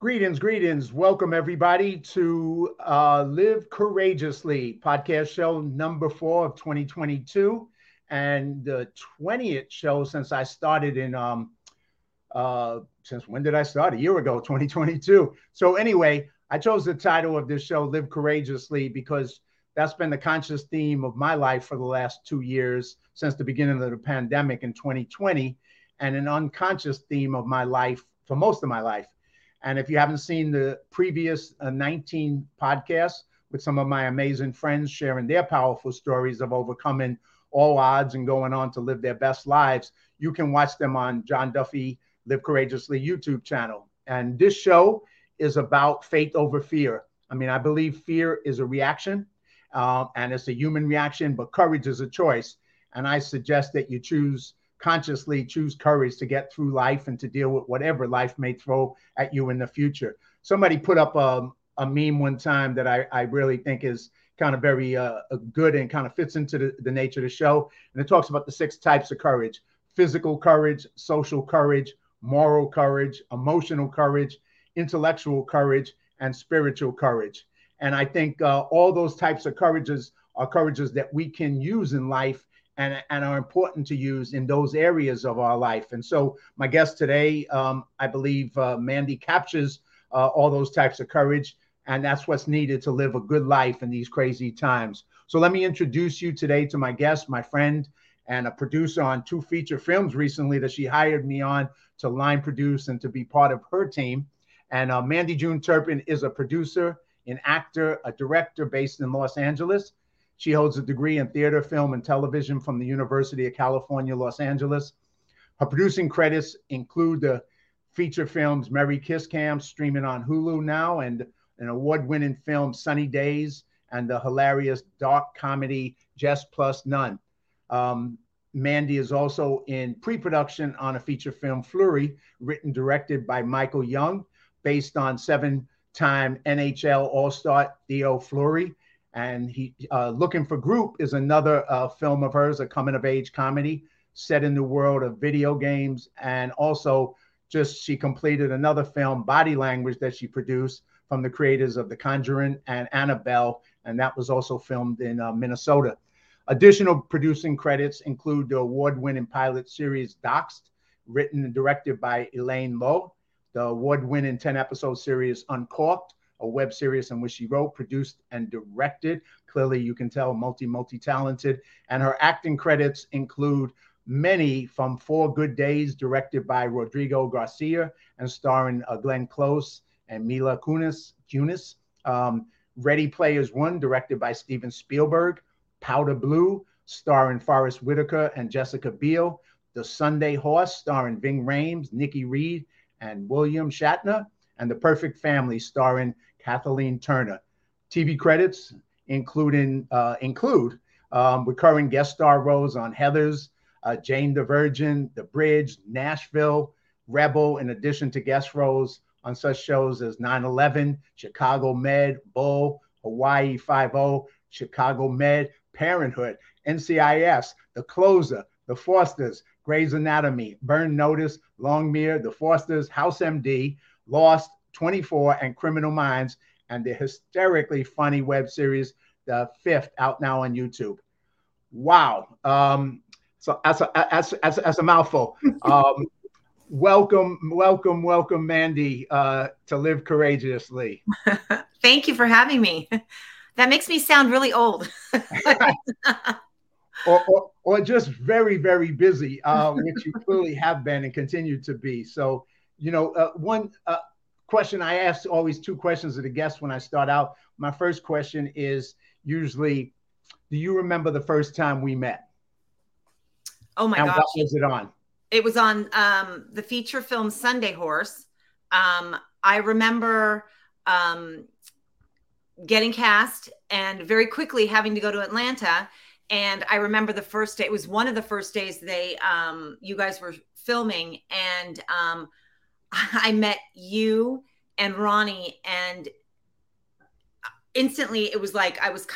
Greetings, greetings. Welcome, everybody, to uh, Live Courageously podcast show number four of 2022 and the 20th show since I started in, um, uh, since when did I start? A year ago, 2022. So, anyway, I chose the title of this show, Live Courageously, because that's been the conscious theme of my life for the last two years since the beginning of the pandemic in 2020, and an unconscious theme of my life for most of my life. And if you haven't seen the previous uh, 19 podcasts with some of my amazing friends sharing their powerful stories of overcoming all odds and going on to live their best lives, you can watch them on John Duffy Live Courageously YouTube channel. And this show is about faith over fear. I mean, I believe fear is a reaction uh, and it's a human reaction, but courage is a choice. And I suggest that you choose consciously choose courage to get through life and to deal with whatever life may throw at you in the future. Somebody put up a, a meme one time that I, I really think is kind of very uh, good and kind of fits into the, the nature of the show. And it talks about the six types of courage physical courage, social courage, moral courage, emotional courage, intellectual courage, and spiritual courage. And I think uh, all those types of courages are courages that we can use in life and, and are important to use in those areas of our life. And so, my guest today, um, I believe uh, Mandy captures uh, all those types of courage, and that's what's needed to live a good life in these crazy times. So, let me introduce you today to my guest, my friend, and a producer on two feature films recently that she hired me on to line produce and to be part of her team. And uh, Mandy June Turpin is a producer, an actor, a director based in Los Angeles. She holds a degree in theater, film, and television from the University of California, Los Angeles. Her producing credits include the feature films Merry Kiss Cam, streaming on Hulu now, and an award winning film Sunny Daze, and the hilarious dark comedy Jess Plus None. Um, Mandy is also in pre production on a feature film, Fleury, written directed by Michael Young, based on seven time NHL All Star Theo Fleury and he uh, looking for group is another uh, film of hers a coming of age comedy set in the world of video games. And also just she completed another film body language that she produced from the creators of the conjuring and annabelle. And that was also filmed in uh, minnesota. Additional producing credits include the award-winning pilot series doxxed written and directed by elaine loh the award-winning 10 episode series uncorked a web series in which she wrote, produced, and directed. Clearly, you can tell multi, multi talented. And her acting credits include many from Four Good Days, directed by Rodrigo Garcia and starring uh, Glenn Close and Mila Kunis. Kunis. Um, Ready Players One, directed by Steven Spielberg. Powder Blue, starring Forest Whitaker and Jessica Biel. The Sunday Horse, starring Ving Rhames, Nikki Reed, and William Shatner. And The Perfect Family, starring Kathleen Turner. TV credits including uh, include um, recurring guest star roles on Heathers, uh, Jane the Virgin, The Bridge, Nashville, Rebel, in addition to guest roles on such shows as 9/11, Chicago Med, Bull, Hawaii Five-O, Chicago Med, Parenthood, NCIS, The Closer, The Fosters, Grey's Anatomy, Burn Notice, Longmire, The Fosters, House MD, Lost, 24 and Criminal Minds, and the hysterically funny web series, The Fifth, out now on YouTube. Wow. Um, so as a, as, as, as a mouthful. Um, welcome, welcome, welcome, Mandy, uh, to Live Courageously. Thank you for having me. That makes me sound really old. or, or, or, just very, very busy, uh, which you clearly have been and continue to be. So, you know, uh, one, uh, question I ask always two questions of the guests when I start out. My first question is usually, do you remember the first time we met? Oh my and gosh. What was it on? It was on um, the feature film Sunday Horse. Um, I remember um, getting cast and very quickly having to go to Atlanta. And I remember the first day, it was one of the first days they, um, you guys were filming. And um, I met you and Ronnie, and instantly it was like I was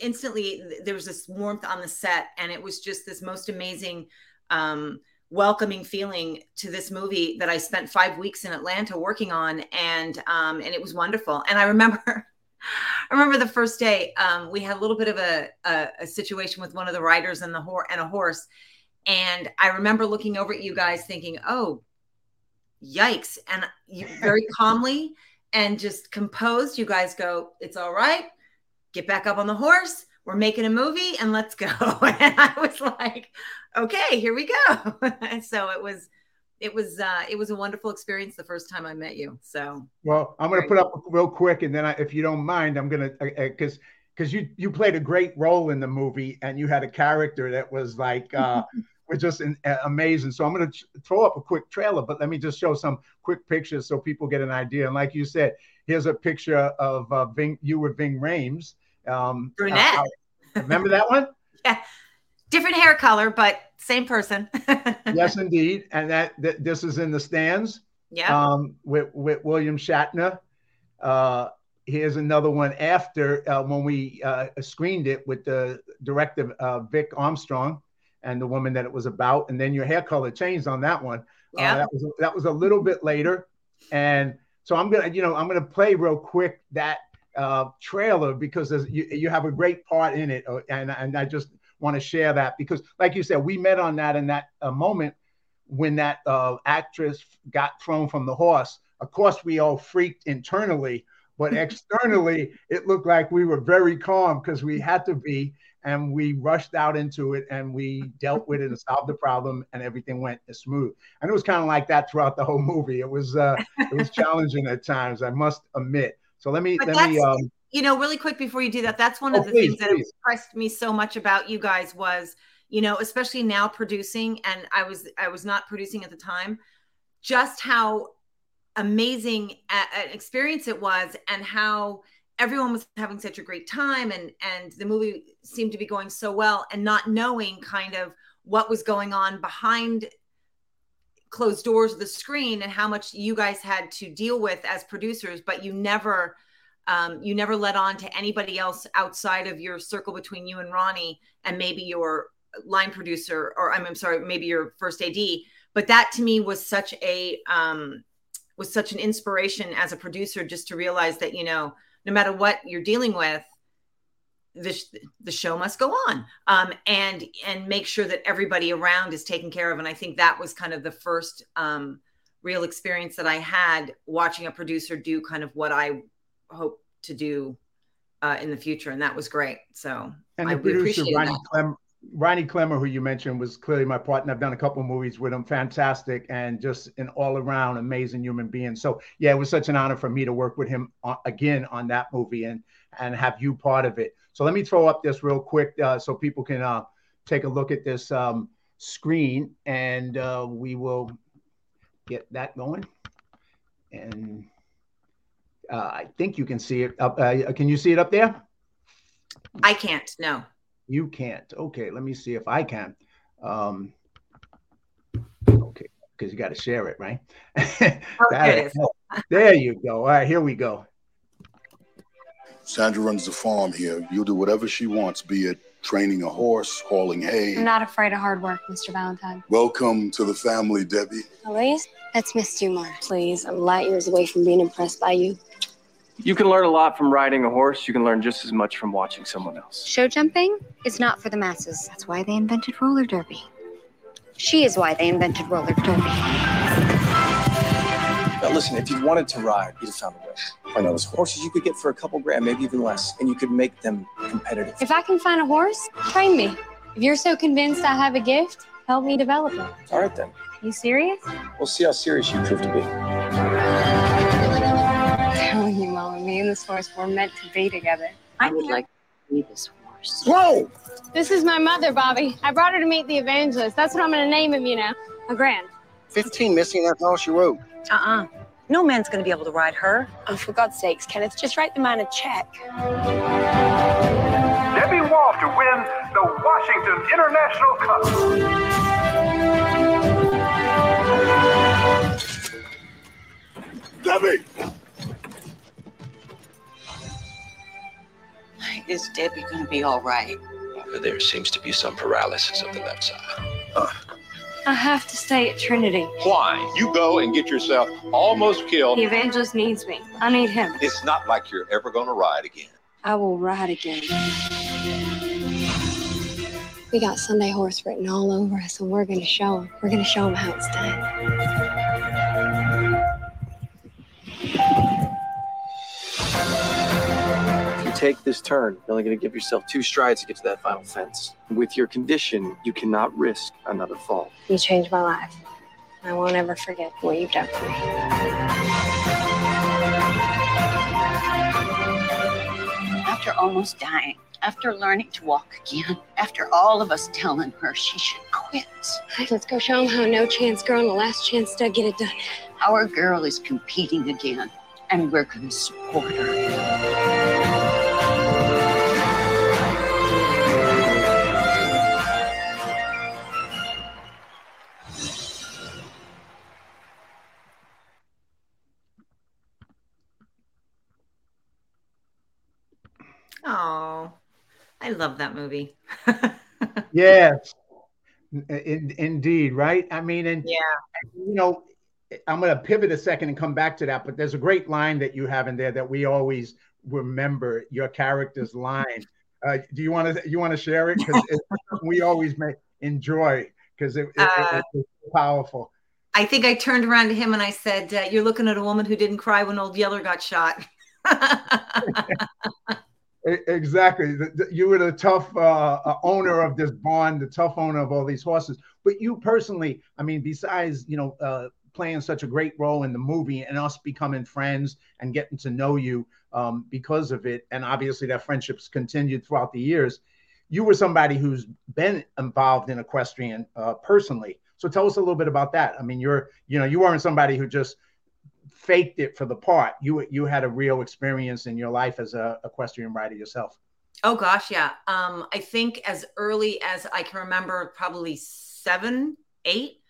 instantly there was this warmth on the set, and it was just this most amazing um, welcoming feeling to this movie that I spent five weeks in Atlanta working on, and um, and it was wonderful. And I remember, I remember the first day um, we had a little bit of a, a, a situation with one of the riders and the horse and a horse, and I remember looking over at you guys thinking, "Oh, yikes!" And you very calmly and just composed, you guys go, "It's all right. Get back up on the horse." We're making a movie and let's go. And I was like, okay, here we go. so it was it was uh it was a wonderful experience the first time I met you. So well, I'm going to put up real quick, and then I, if you don't mind, I'm going to because because you you played a great role in the movie, and you had a character that was like. uh was just an, uh, amazing. So I'm going to throw up a quick trailer, but let me just show some quick pictures so people get an idea. And like you said, here's a picture of uh, Ving, you with Ving Rhames. Um, Brunette. Uh, remember that one? yeah different hair color, but same person. yes, indeed. And that, that, this is in the stands. Yeah. Um, with with William Shatner. Uh, here's another one after uh, when we uh, screened it with the director uh, Vic Armstrong and the woman that it was about, and then your hair color changed on that one. Uh, yeah. that was that was a little bit later, and so I'm gonna you know I'm gonna play real quick that uh, trailer because you, you have a great part in it, uh, and and I just want to share that because, like you said, we met on that in that uh, moment when that uh, actress got thrown from the horse. Of course, we all freaked internally, but externally, it looked like we were very calm because we had to be, and we rushed out into it and we dealt with it and solved the problem, and everything went smooth. And it was kind of like that throughout the whole movie. It was uh, it was challenging at times, I must admit. So let me but let me um, you know, really quick before you do that, that's one of oh, the please, things that please. impressed me so much about you guys was, you know, especially now producing, and I was I was not producing at the time, just how amazing an experience it was, and how everyone was having such a great time, and and the movie seemed to be going so well, and not knowing kind of what was going on behind closed doors of the screen and how much you guys had to deal with as producers but you never um, you never let on to anybody else outside of your circle between you and Ronnie and maybe your line producer, or I'm, I'm sorry, maybe your first AD. But that to me was such a um, was such an inspiration as a producer just to realize that you know no matter what you're dealing with, the, the show must go on. Um, and and make sure that everybody around is taken care of. And i think that was kind of the first um, real experience that i had watching a producer do kind of what i hope to do uh, in the future, and that was great. So and the I, producer Ronnie Clem, Ronnie Clemmer, who you mentioned, was clearly my partner. I've done a couple of movies with him. Fantastic and just an all-around amazing human being. So yeah, it was such an honor for me to work with him on, again on that movie and and have you part of it. So let me throw up this real quick uh, so people can uh, take a look at this um, screen, and uh, we will get that going. And uh, I think you can see it up. Uh, can you see it up there? I can't. No. You can't. Okay, let me see if I can. Um, okay, because you got to share it, right? that, there you go. All right, here we go. Sandra runs the farm here. You'll do whatever she wants, be it training a horse, hauling hay. I'm not afraid of hard work, Mr. Valentine. Welcome to the family, Debbie. Elise, that's Miss Dumar. Please, I'm light years away from being impressed by you. You can learn a lot from riding a horse. You can learn just as much from watching someone else. Show jumping is not for the masses. That's why they invented roller derby. She is why they invented roller derby. Now, listen, if you wanted to ride, you'd have found a way. I know there's horses you could get for a couple grand, maybe even less, and you could make them competitive. If I can find a horse, train me. If you're so convinced I have a gift, help me develop it. All right, then. You serious? We'll see how serious you prove to be this horse were meant to be together. I would like to be this horse. Whoa! This is my mother, Bobby. I brought her to meet the evangelist. That's what I'm going to name him, you know. A grand. 15 missing, that's all she wrote. Uh-uh. No man's going to be able to ride her. Oh, for God's sakes, Kenneth, just write the man a check. Debbie Wolf to win the Washington International Cup. Debbie! Is Debbie going to be all right? There seems to be some paralysis of the left side. Uh, I have to stay at Trinity. Why? You go and get yourself almost killed. The evangelist needs me. I need him. It's not like you're ever going to ride again. I will ride again. We got Sunday horse written all over us, and we're going to show him. We're going to show him how it's done. Take this turn, you're only going to give yourself two strides to get to that final fence. With your condition, you cannot risk another fall. You changed my life. I won't ever forget what you've done for me. After almost dying, after learning to walk again, after all of us telling her she should quit, Hey, let's go show him how no chance girl and the last chance to get it done. our girl is competing again, and we're going to support her. Oh, I love that movie. Yes, in, indeed, right? I mean, and Yeah. you know, I'm going to pivot a second and come back to that, but there's a great line that you have in there that we always remember your character's line. Uh, do you want to you want to share it? Because we always may enjoy because it, it, Uh, it- it's powerful. I think I turned around to him and I said, uh, "You're looking at a woman who didn't cry when Old Yeller got shot." Exactly. You were the tough uh, uh, owner of this barn, the tough owner of all these horses. But you personally, I mean, besides you know uh, playing such a great role in the movie and us becoming friends and getting to know you um, because of it, and obviously that friendship's continued throughout the years. You were somebody who's been involved in equestrian uh, personally. So tell us a little bit about that. I mean, you're you know you weren't somebody who just faked it for the part. You you had a real experience in your life as a equestrian rider yourself. Oh gosh, yeah. Um, I think as early as I can remember, probably seven, eight.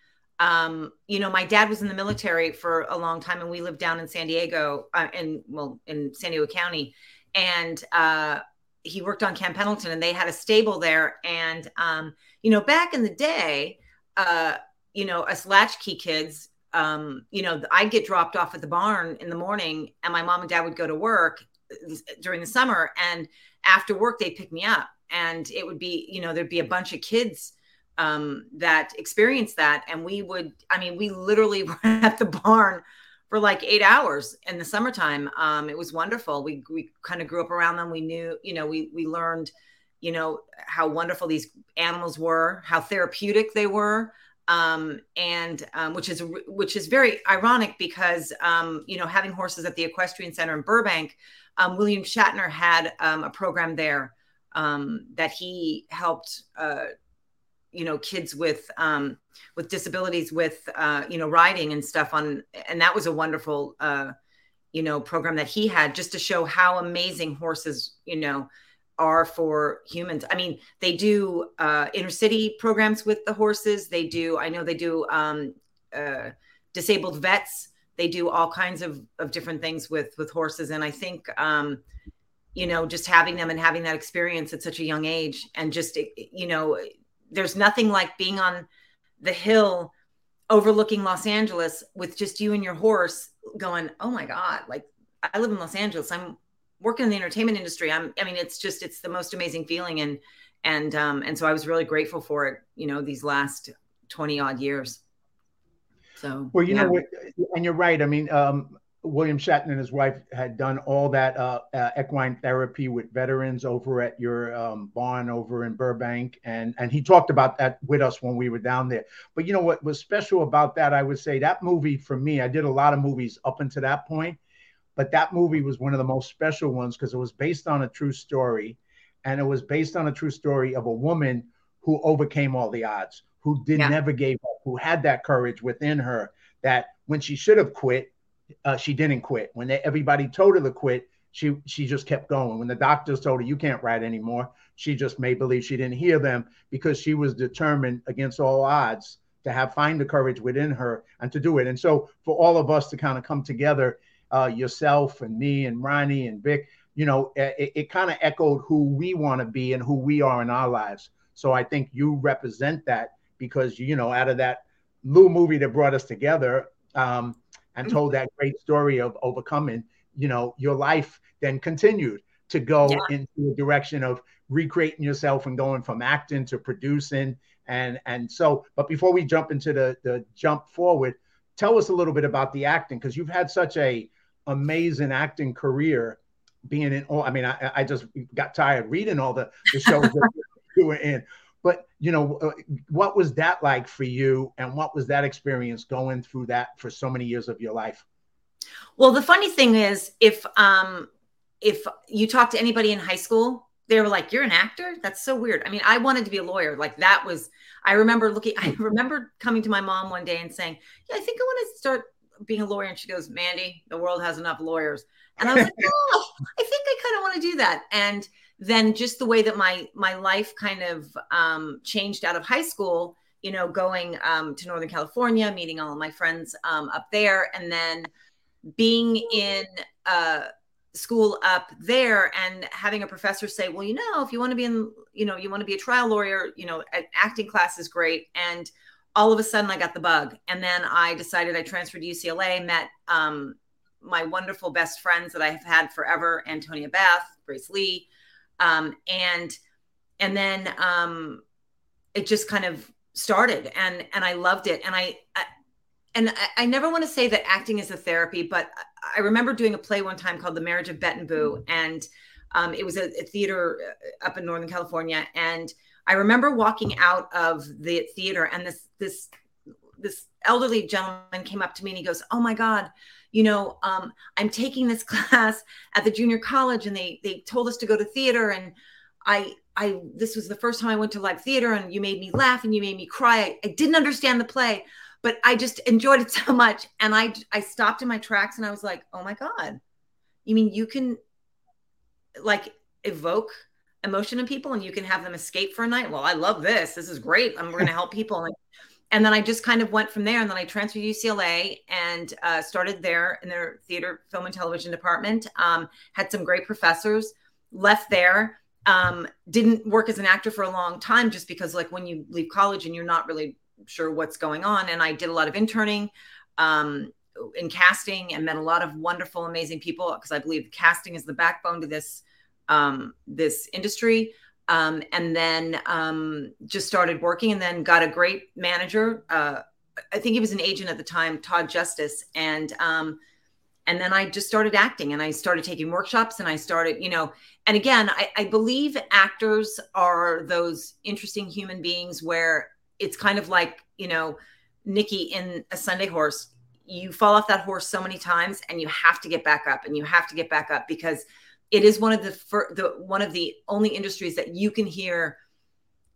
Um, you know, my dad was in the military for a long time, and we lived down in San Diego, uh, in well, in San Diego County, and uh, he worked on Camp Pendleton, and they had a stable there. And um, you know, back in the day, uh, you know, us latchkey kids, um, you know, I'd get dropped off at the barn in the morning, and my mom and dad would go to work uh, during the summer, and after work they'd pick me up. And it would be you know there'd be a bunch of kids um, that experienced that. And we would i mean we literally were at the barn for like eight hours in the summertime. Um, it was wonderful. We, we kind of grew up around them. We knew you know we we learned you know how wonderful these animals were how therapeutic they were um, and um, which is which is very ironic because um, you know having horses at the equestrian center in burbank um, William Shatner had um, a program there um, that he helped, uh, you know, kids with with disabilities with uh, you know riding and stuff on, and that was a wonderful, uh, you know, program that he had just to show how amazing horses, you know, are for humans. I mean, they do uh, inner city programs with the horses. They do, I know they do um, uh, disabled vets they do all kinds of, of different things with with horses and i think um you know just having them and having that experience at such a young age and just you know there's nothing like being on the hill overlooking los angeles with just you and your horse going oh my god like i live in los angeles i'm working in the entertainment industry i'm i mean it's just it's the most amazing feeling and and um and so i was really grateful for it you know these last 20 odd years so Well, you yeah. know and you're right. I mean, um, William Shatner and his wife had done all that uh, uh, equine therapy with veterans over at your um, barn over in Burbank, and and he talked about that with us when we were down there. But you know what was special about that? I would say that movie for me. I did a lot of movies up until that point, but that movie was one of the most special ones because it was based on a true story, and it was based on a true story of a woman who overcame all the odds, who did Yeah. never gave up, who had that courage within her that when she should have quit, uh, she didn't quit. When they, everybody told her to quit, she she just kept going. When the doctors told her you can't ride anymore, she just made believe she didn't hear them because she was determined against all odds to have find the courage within her and to do it. And so for all of us to kind of come together, uh, yourself and me and Ronnie and Vic, you know, it, it kind of echoed who we want to be and who we are in our lives. So I think you represent that because you know out of that little movie that brought us together um, and told that great story of overcoming, you know, your life then continued to go yeah. into a direction of recreating yourself and going from acting to producing and and so but before we jump into the the jump forward tell us a little bit about the acting because you've had such a amazing acting career being in all i mean i, I just got tired reading all the, the shows that you were in but you know uh, what was that like for you and what was that experience going through that for so many years of your life well the funny thing is if um if you talk to anybody in high school they were like, "You're an actor? That's so weird." I mean, I wanted to be a lawyer. Like that was. I remember looking. I remember coming to my mom one day and saying, "Yeah, I think I want to start being a lawyer." And she goes, "Mandy, the world has enough lawyers." And I was like, "Oh, I think I kind of want to do that." And then just the way that my my life kind of um, changed out of high school, you know, going um, to Northern California, meeting all of my friends um, up there, and then being in. Uh, school up there and having a professor say well you know if you want to be in you know you want to be a trial lawyer you know acting class is great and all of a sudden i got the bug and then i decided i transferred to ucla met um, my wonderful best friends that i've had forever antonia Beth, grace lee um, and and then um, it just kind of started and and i loved it and i, I and I, I never want to say that acting is a therapy but I remember doing a play one time called The Marriage of Bette and Boo, mm-hmm. and um, it was a, a, theater uh, up in Northern California. And I remember walking out of the theater, and this this this elderly gentleman came up to me and he goes, "Oh my God." You know, um, I'm taking this class at the junior college, and they they told us to go to theater, and I I this was the first time I went to live theater, and you made me laugh and you made me cry. I, I didn't understand the play, but I just enjoyed it so much. And I, I stopped in my tracks and I was like, oh my God, you mean you can like evoke emotion in people and you can have them escape for a night? Well, I love this. This is great. I'm going to help people. And, and then I just kind of went from there. And then I transferred to UCLA and uh, started there in their theater, film, and television department. Um, had some great professors, left there. Um, didn't work as an actor for a long time just because, like, when you leave college and you're not really sure what's going on. And I did a lot of interning um, in casting and met a lot of wonderful, amazing people because I believe casting is the backbone to this um, this industry. Um, and then um, just started working, and then got a great manager. Uh, I think he was an agent at the time, Todd Justice, and um, and then I just started acting, and I started taking workshops, and I started, you know, and again, I, I believe actors are those interesting human beings where it's kind of like you know nikki in a sunday horse you fall off that horse so many times and you have to get back up and you have to get back up because it is one of the, fir- the one of the only industries that you can hear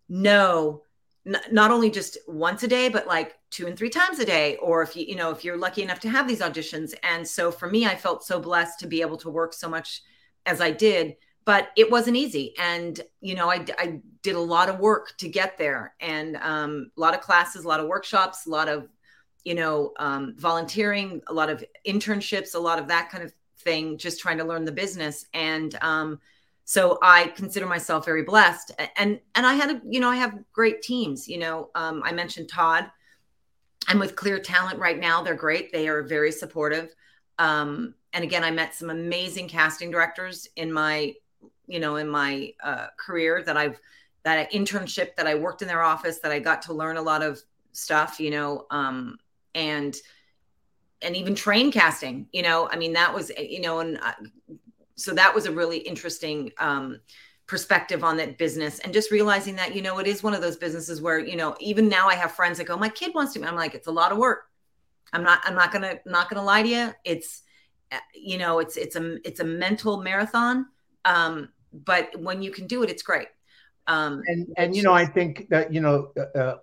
no n- not only just once a day but like two and three times a day or if you you know if you're lucky enough to have these auditions. And so for me i felt so blessed to be able to work so much as i did but it wasn't easy. And you know I, I did a lot of work to get there. And um, a lot of classes a lot of workshops a lot of you know um, volunteering a lot of internships a lot of that kind of thing just trying to learn the business. And um, so i consider myself very blessed. And and i had a you know i have great teams you know um, i mentioned todd. I'm with clear talent right now. They're great. They are very supportive. Um, and again i met some amazing casting directors in my you know, in my uh, career that I've that internship that I worked in their office that I got to learn a lot of stuff, you know, um, and and even train casting, you know, I mean that was you know, and uh, so that was a really interesting um, perspective on that business and just realizing that you know it is one of those businesses where you know even now I have friends that go, my kid wants to. I'm like, it's a lot of work. I'm not. I'm not gonna not gonna lie to you. It's uh, you know, it's it's a it's a mental marathon. Um, but when you can do it, it's great. Um, and and you know, I think that you know, uh, uh,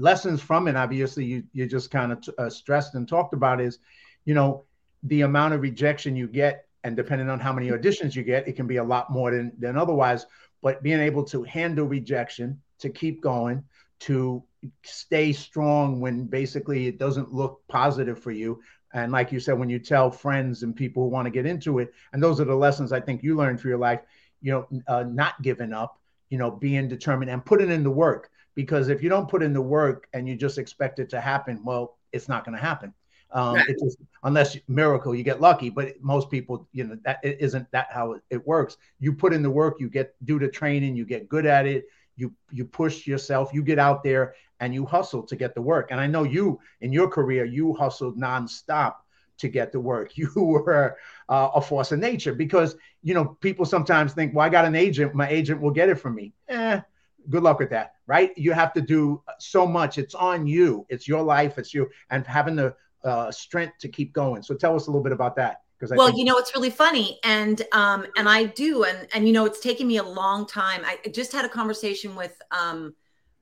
lessons from it. Obviously, you you just kind of uh, stressed and talked about is, you know, the amount of rejection you get, and depending on how many auditions you get, it can be a lot more than than otherwise. But being able to handle rejection, to keep going, to stay strong when basically it doesn't look positive for you. And like you said, when you tell friends and people who want to get into it, and those are the lessons I think you learned for your life you know, uh, not giving up, you know, being determined and putting in the work because if you don't put in the work and you just expect it to happen, well, it's not going to happen. Um, just, unless miracle, you get lucky. But most people, you know, that it isn't that how it, it works. You put in the work, you get do the training, you get good at it. You you push yourself, you get out there and you hustle to get the work. And I know you in your career, you hustled nonstop to get the work. You were uh, a force of nature because you know people sometimes think, well, I got an agent, my agent will get it from me. Eh, good luck with that, right? You have to do so much. It's on you. It's your life. It's you, and having the uh, strength to keep going. So tell us a little bit about that. Because well, think- you know, it's really funny, and um, and I do, and and you know, it's taken me a long time. I just had a conversation with um,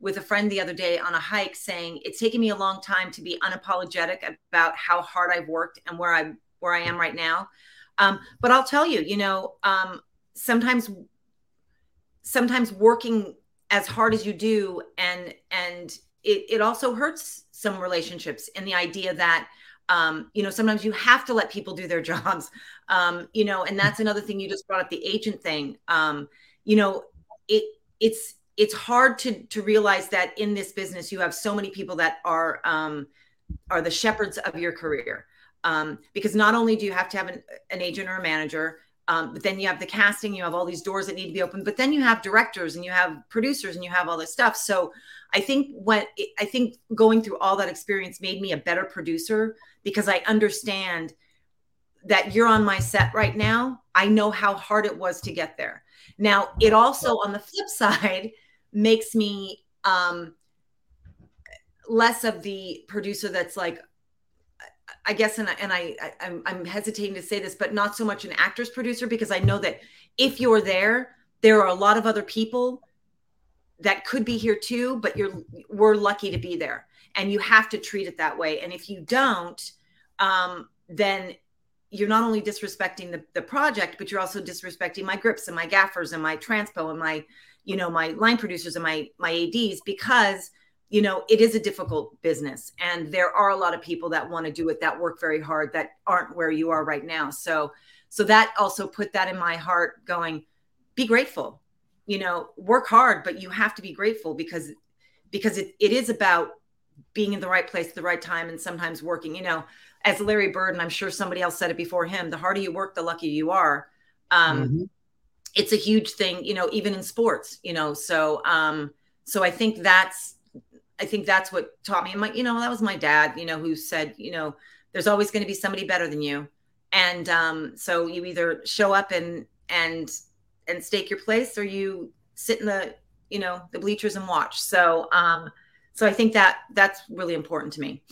with a friend the other day on a hike, saying it's taken me a long time to be unapologetic about how hard I've worked and where I where I am right now. Um, but I'll tell you, you know, um, sometimes sometimes working as hard as you do and and it, it also hurts some relationships in the idea that um, you know sometimes you have to let people do their jobs um, you know and that's another thing you just brought up the agent thing um, you know it it's it's hard to to realize that in this business you have so many people that are um, are the shepherds of your career um, because not only do you have to have an, an agent or a manager um, but then you have the casting, you have all these doors that need to be open, but then you have directors and you have producers and you have all this stuff. So I think what I think going through all that experience made me a better producer because I understand that you're on my set right now. I know how hard it was to get there. Now, it also on the flip side makes me um, less of the producer that's like, I guess, and, I, and I, I I'm, I'm hesitating to say this, but not so much an actor's producer because I know that if you're there, there are a lot of other people that could be here too, but you're we're lucky to be there, and you have to treat it that way. And if you don't, um, then you're not only disrespecting the, the project, but you're also disrespecting my grips and my gaffers and my transpo and my, you know, my line producers and my my ads because you know, it is a difficult business. And there are a lot of people that want to do it that work very hard that aren't where you are right now. So, so that also put that in my heart going, be grateful, you know, work hard, but you have to be grateful because, because it, it is about being in the right place at the right time and sometimes working, you know, as Larry Bird, and I'm sure somebody else said it before him, the harder you work, the luckier you are. Um, mm-hmm. It's a huge thing, you know, even in sports, you know, so, um, so I think that's, I think that's what taught me. And my, you know, that was my dad, you know, who said, you know, there's always going to be somebody better than you. And um, so you either show up and and and stake your place or you sit in the, you know, the bleachers and watch. So um, so I think that that's really important to me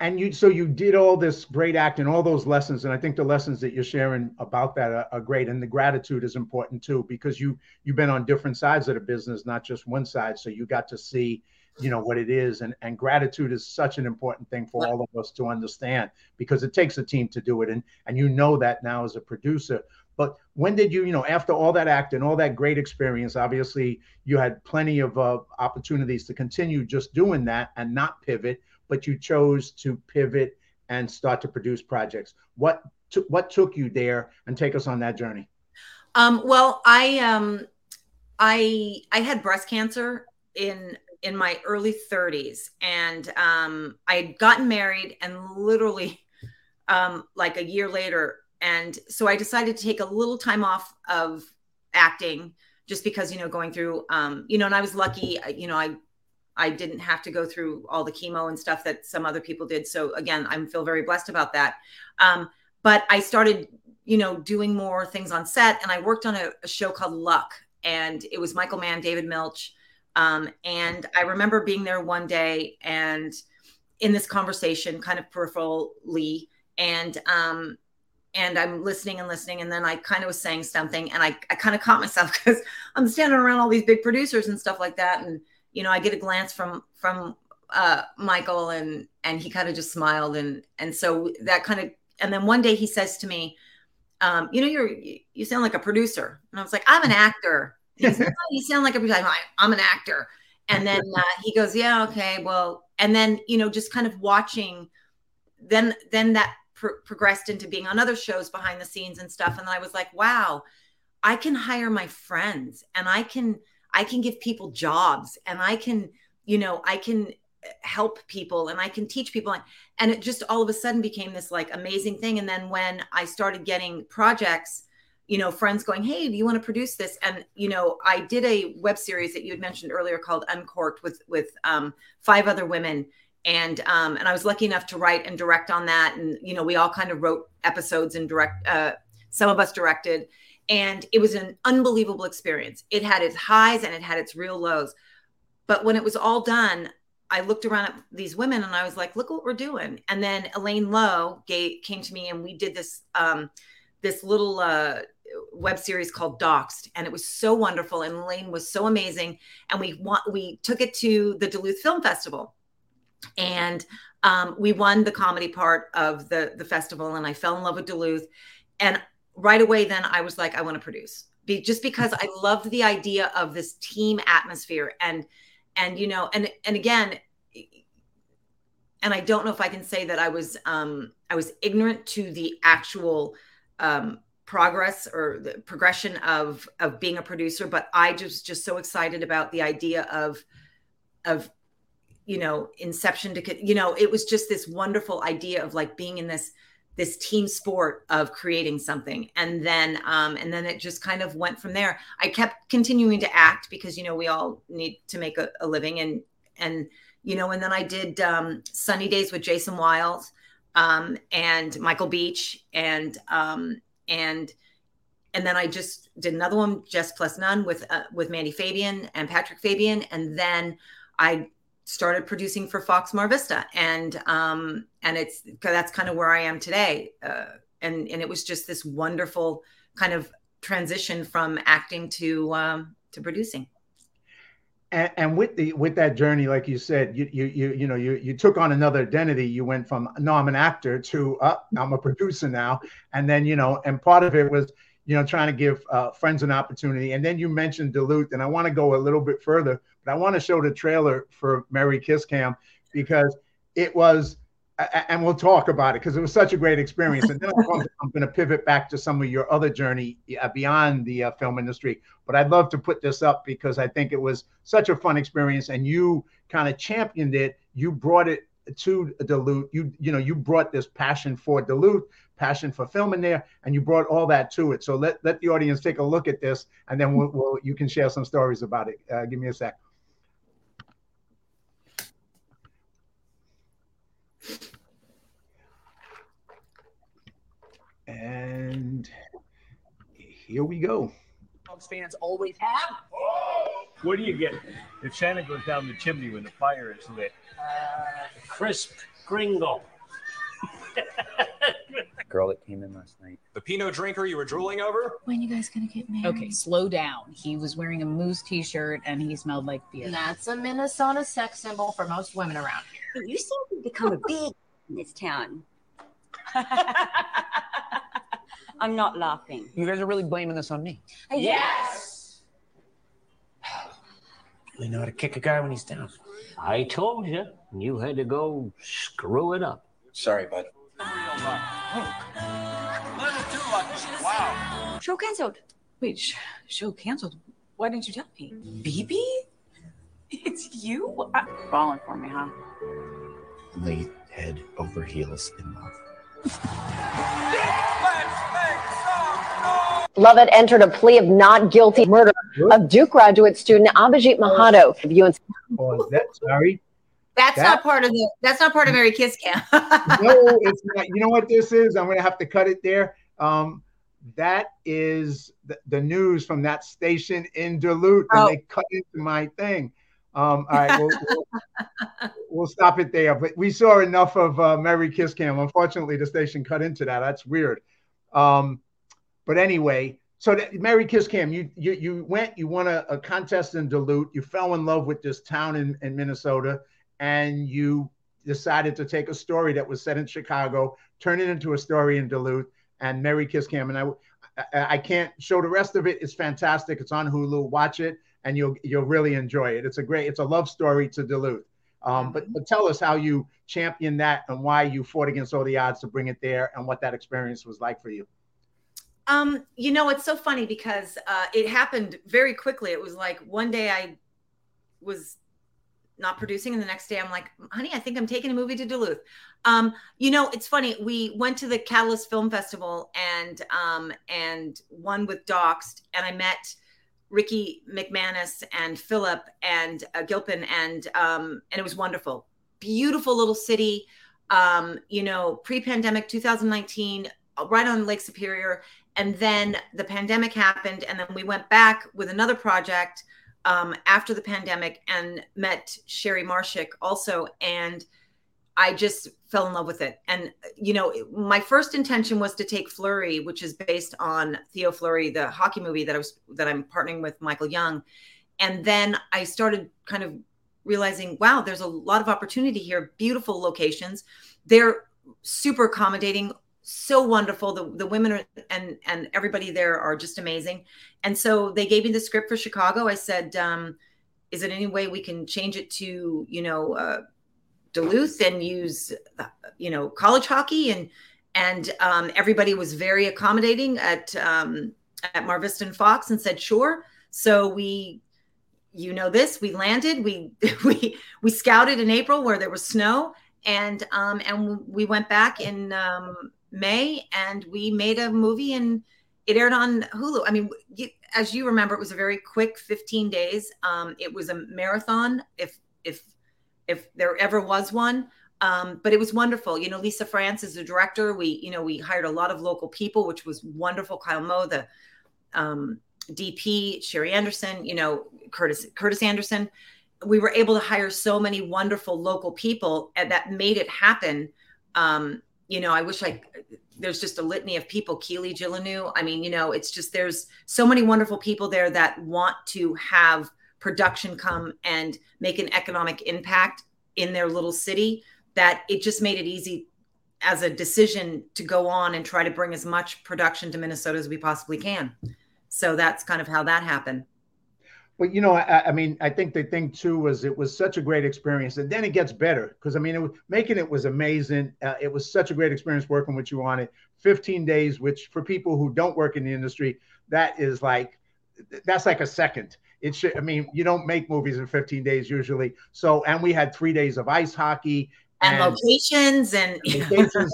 and you so you did all this great acting all those lessons and i think the lessons that you're sharing about that are, are, great and the gratitude is important too because you you've been on different sides of the business not just one side so you got to see you know what it is and and gratitude is such an important thing for all of us to understand because it takes a team to do it and and you know that now as a producer. But when did you you know after all that acting all that great experience obviously you had plenty of uh, opportunities to continue just doing that and not pivot but you chose to pivot and start to produce projects. What t- what took you there, and take us on that journey? Um, well, I um, I I had breast cancer in in my early 30s, and um, I had gotten married, and literally, um, like a year later, and so I decided to take a little time off of acting just because you know going through um you know and i was lucky you know i I didn't have to go through all the chemo and stuff that some other people did. So again, I feel very blessed about that. Um, but I started, you know, doing more things on set, and I worked on a, a show called Luck, and it was Michael Mann, David Milch, um, and I remember being there one day and in this conversation, kind of peripherally, and um, and I'm listening and listening, and then I kind of was saying something, and I I kind of caught myself because I'm standing around all these big producers and stuff like that, and you know, I get a glance from from uh, Michael, and and he kind of just smiled, and and so that kind of, and then one day he says to me, um, you know, you're you sound like a producer, and I was like, I'm an actor. He's, oh, you sound like a producer. I'm, an actor, and then uh, he goes, yeah, okay, well, and then you know, just kind of watching, then then that pro- progressed into being on other shows behind the scenes and stuff, and then I was like, wow, I can hire my friends, and I can I can give people jobs and I can, you know, I can help people and I can teach people. And it just all of a sudden became this like amazing thing. And then when I started getting projects, you know, friends going, Hey, do you want to produce this? And, you know, I did a web series that you had mentioned earlier called Uncorked with, with um, five other women. And, um, and I was lucky enough to write and direct on that. And, you know, we all kind of wrote episodes and direct, uh, some of us directed and it was an unbelievable experience. It had its highs and it had its real lows. But when it was all done, I looked around at these women and I was like, look what we're doing. And then Elaine Loh gave, came to me and we did this um, this little uh, web series called Doxxed, and it was so wonderful. And Elaine was so amazing. And we we took it to the Duluth Film Festival, and um, we won the comedy part of the the festival. And I fell in love with Duluth, and right away then I was like, I want to produce. Be, just because I loved the idea of this team atmosphere and and you know and and again and I don't know if I can say that I was um I was ignorant to the actual um progress or the progression of of being a producer but I just just so excited about the idea of of you know inception to you know it was just this wonderful idea of like being in this this team sport of creating something. And then um, and then it just kind of went from there. I kept continuing to act because you know we all need to make a, a living. And and you know and then i did um, sunny daze with jason wiles um, and michael beach and um, and and then i just did another one jess plus none with uh, with mandy fabian and patrick fabian. And then i started producing for Fox Mar Vista, and um, and it's that's kind of where I am today. Uh, and and it was just this wonderful kind of transition from acting to um, to producing. And, and, with the with that journey, like you said, you you you you know you you took on another identity. You went from no, I'm an actor to uh, I'm a producer now, and then you know, and part of it was you know trying to give uh, friends an opportunity. And then you mentioned Duluth, and I want to go a little bit further but I want to show the trailer for Merry Kiss Cam because it was, and we'll talk about it because it was such a great experience. And then I'm going, to, I'm going to pivot back to some of your other journey uh, beyond the uh, film industry. But I'd love to put this up because I think it was such a fun experience, and you kind of championed it. You brought it to Duluth. You you know you brought this passion for Duluth, passion for film in there, and you brought all that to it. So let let the audience take a look at this, and then we'll, we'll you can share some stories about it. Uh, give me a sec. And here we go. Dogs fans always have. What do you get if Santa goes down the chimney when the fire is lit? Uh, crisp Kringle. girl that came in last night. The Pinot drinker you were drooling over? When you guys gonna get married? Okay, slow down. He was wearing a moose t-shirt and he smelled like beer. That's a Minnesota sex symbol for most women around here. You seem to become a big in this town. I'm not laughing. You guys are really blaming this on me. Yes. Really know how to kick a guy when he's down. I told you, you had to go screw it up. Sorry, bud. Wow. Show cancelled. Wait, sh- show canceled. Why didn't you tell me? BB? It's you? I- Falling for me, huh? Laid head over heels in love. Lovett entered a plea of not guilty murder of Duke graduate student Abhijit Mahato of UNC. Oh, that, sorry. That's that, not part of the. That's not part of Merry Kiss Cam. no, it's not. You know what this is? I'm going to have to cut it there. Um, that is the, the, news from that station in Duluth, and oh. they cut into my thing. Um, all right, we'll, we'll, we'll, stop it there. But we saw enough of uh, Merry Kiss Cam. Unfortunately, the station cut into that. That's weird. Um, but anyway, so that, Merry Kiss Cam, you you you went, you won a, a, contest in Duluth. You fell in love with this town in, in Minnesota, and you decided to take a story that was set in Chicago, turn it into a story in Duluth, and Merry Kiss Cam. And I I can't show the rest of it. It's fantastic. It's on Hulu. Watch it and you'll you'll really enjoy it. It's a great, it's a love story to Duluth. Um, but, but tell us how you championed that and why you fought against all the odds to bring it there and what that experience was like for you. Um, you know, it's so funny because uh, it happened very quickly. It was like won day I was not producing, and the next day I'm like, honey, I think I'm taking a movie to Duluth. Um, you know, it's funny. We went to the Catalyst Film Festival and um, and one with Doxxed, and I met Ricky McManus and Philip and uh, Gilpin, and um, and it was wonderful. Beautiful little city. Um, you know, pre-pandemic 2019, right on Lake Superior, and then the pandemic happened, and then we went back with another project um, after the pandemic and met Sherry Marshick also, and I just fell in love with it. And you know, my first intention was to take Fleury, which is based on Theo Fleury, the hockey movie that I was that I'm partnering with Michael Young, and then I started kind of realizing, wow, there's a lot of opportunity here. Beautiful locations. They're super accommodating so wonderful. The the women are, and and everybody there are just amazing. And so they gave me the script for Chicago. I said, um, "Is it any way we can change it to you know uh, Duluth and use uh, you know college hockey?" And and um, everybody was very accommodating at um, at Mar Vista and Fox and said, "Sure." So we you know this we landed we we we scouted in april where there was snow and um and we went back in um May, and we made a movie and it aired on Hulu. I mean, you, as you remember, it was a very quick 15 days. Um, it was a marathon, if if if there ever was one. Um, but it was wonderful. You know, Lisa France is the director. We, you know, we hired a lot of local people, which was wonderful. Kyle Moe, the um, DP, Sherry Anderson, you know, Curtis Curtis Anderson. We were able to hire so many wonderful local people, and that made it happen. Um, you know, I wish I there's just a litany of people, Keely Gillinew. I mean, you know, it's just there's so many wonderful people there that want to have production come and make an economic impact in their little city that it just made it easy as a decision to go on and try to bring as much production to Minnesota as we possibly can. So that's kind of how that happened. Well, you know, I, I, mean, I think the thing too was it was such a great experience, and then it gets better because I mean, it was, making it was amazing. Uh, it was such a great experience working with you on it. 15 days, which for people who don't work in the industry, that is like that's like a second. It should. I mean, you don't make movies in 15 days usually. So, and we had three days of ice hockey and, and locations and. Locations,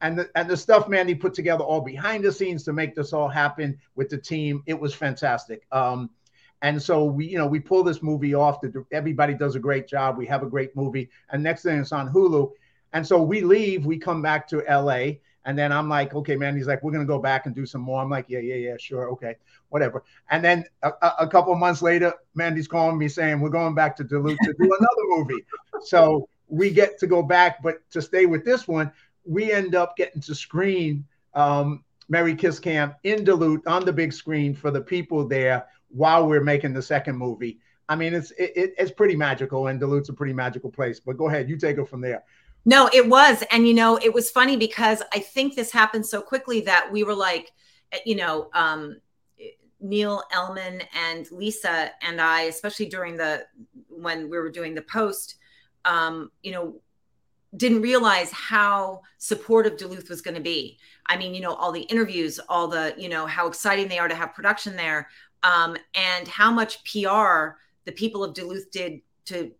and the and the stuff Mandy put together all behind the scenes to make this all happen with the team. It was fantastic. Um, and so we, you know, we pull this movie off. The, everybody does a great job. We have a great movie. And next thing it's on Hulu. And so we leave, we come back to LA. And then I'm like, okay, man. He's like, we're gonna go back and do some more. I'm like, yeah, yeah, yeah, sure, okay, whatever. And then a, a couple months later, Mandy's calling me saying we're going back to Duluth to do another movie. So we get to go back, but to stay with this one, we end up getting to screen um, Merry Kiss Cam in Duluth on the big screen for the people there while we're making the second movie. I mean, it's it, it's pretty magical, and Duluth's a pretty magical place. But go ahead, you take it from there. No, it was, and you know, it was funny because I think this happened so quickly that we were like, you know, um, Neil Elman and Lisa and I, especially during the when we were doing the post, um, you know, didn't realize how supportive Duluth was going to be. I mean, you know, all the interviews, all the, you know, how exciting they are to have production there um, and how much PR the people of Duluth did to,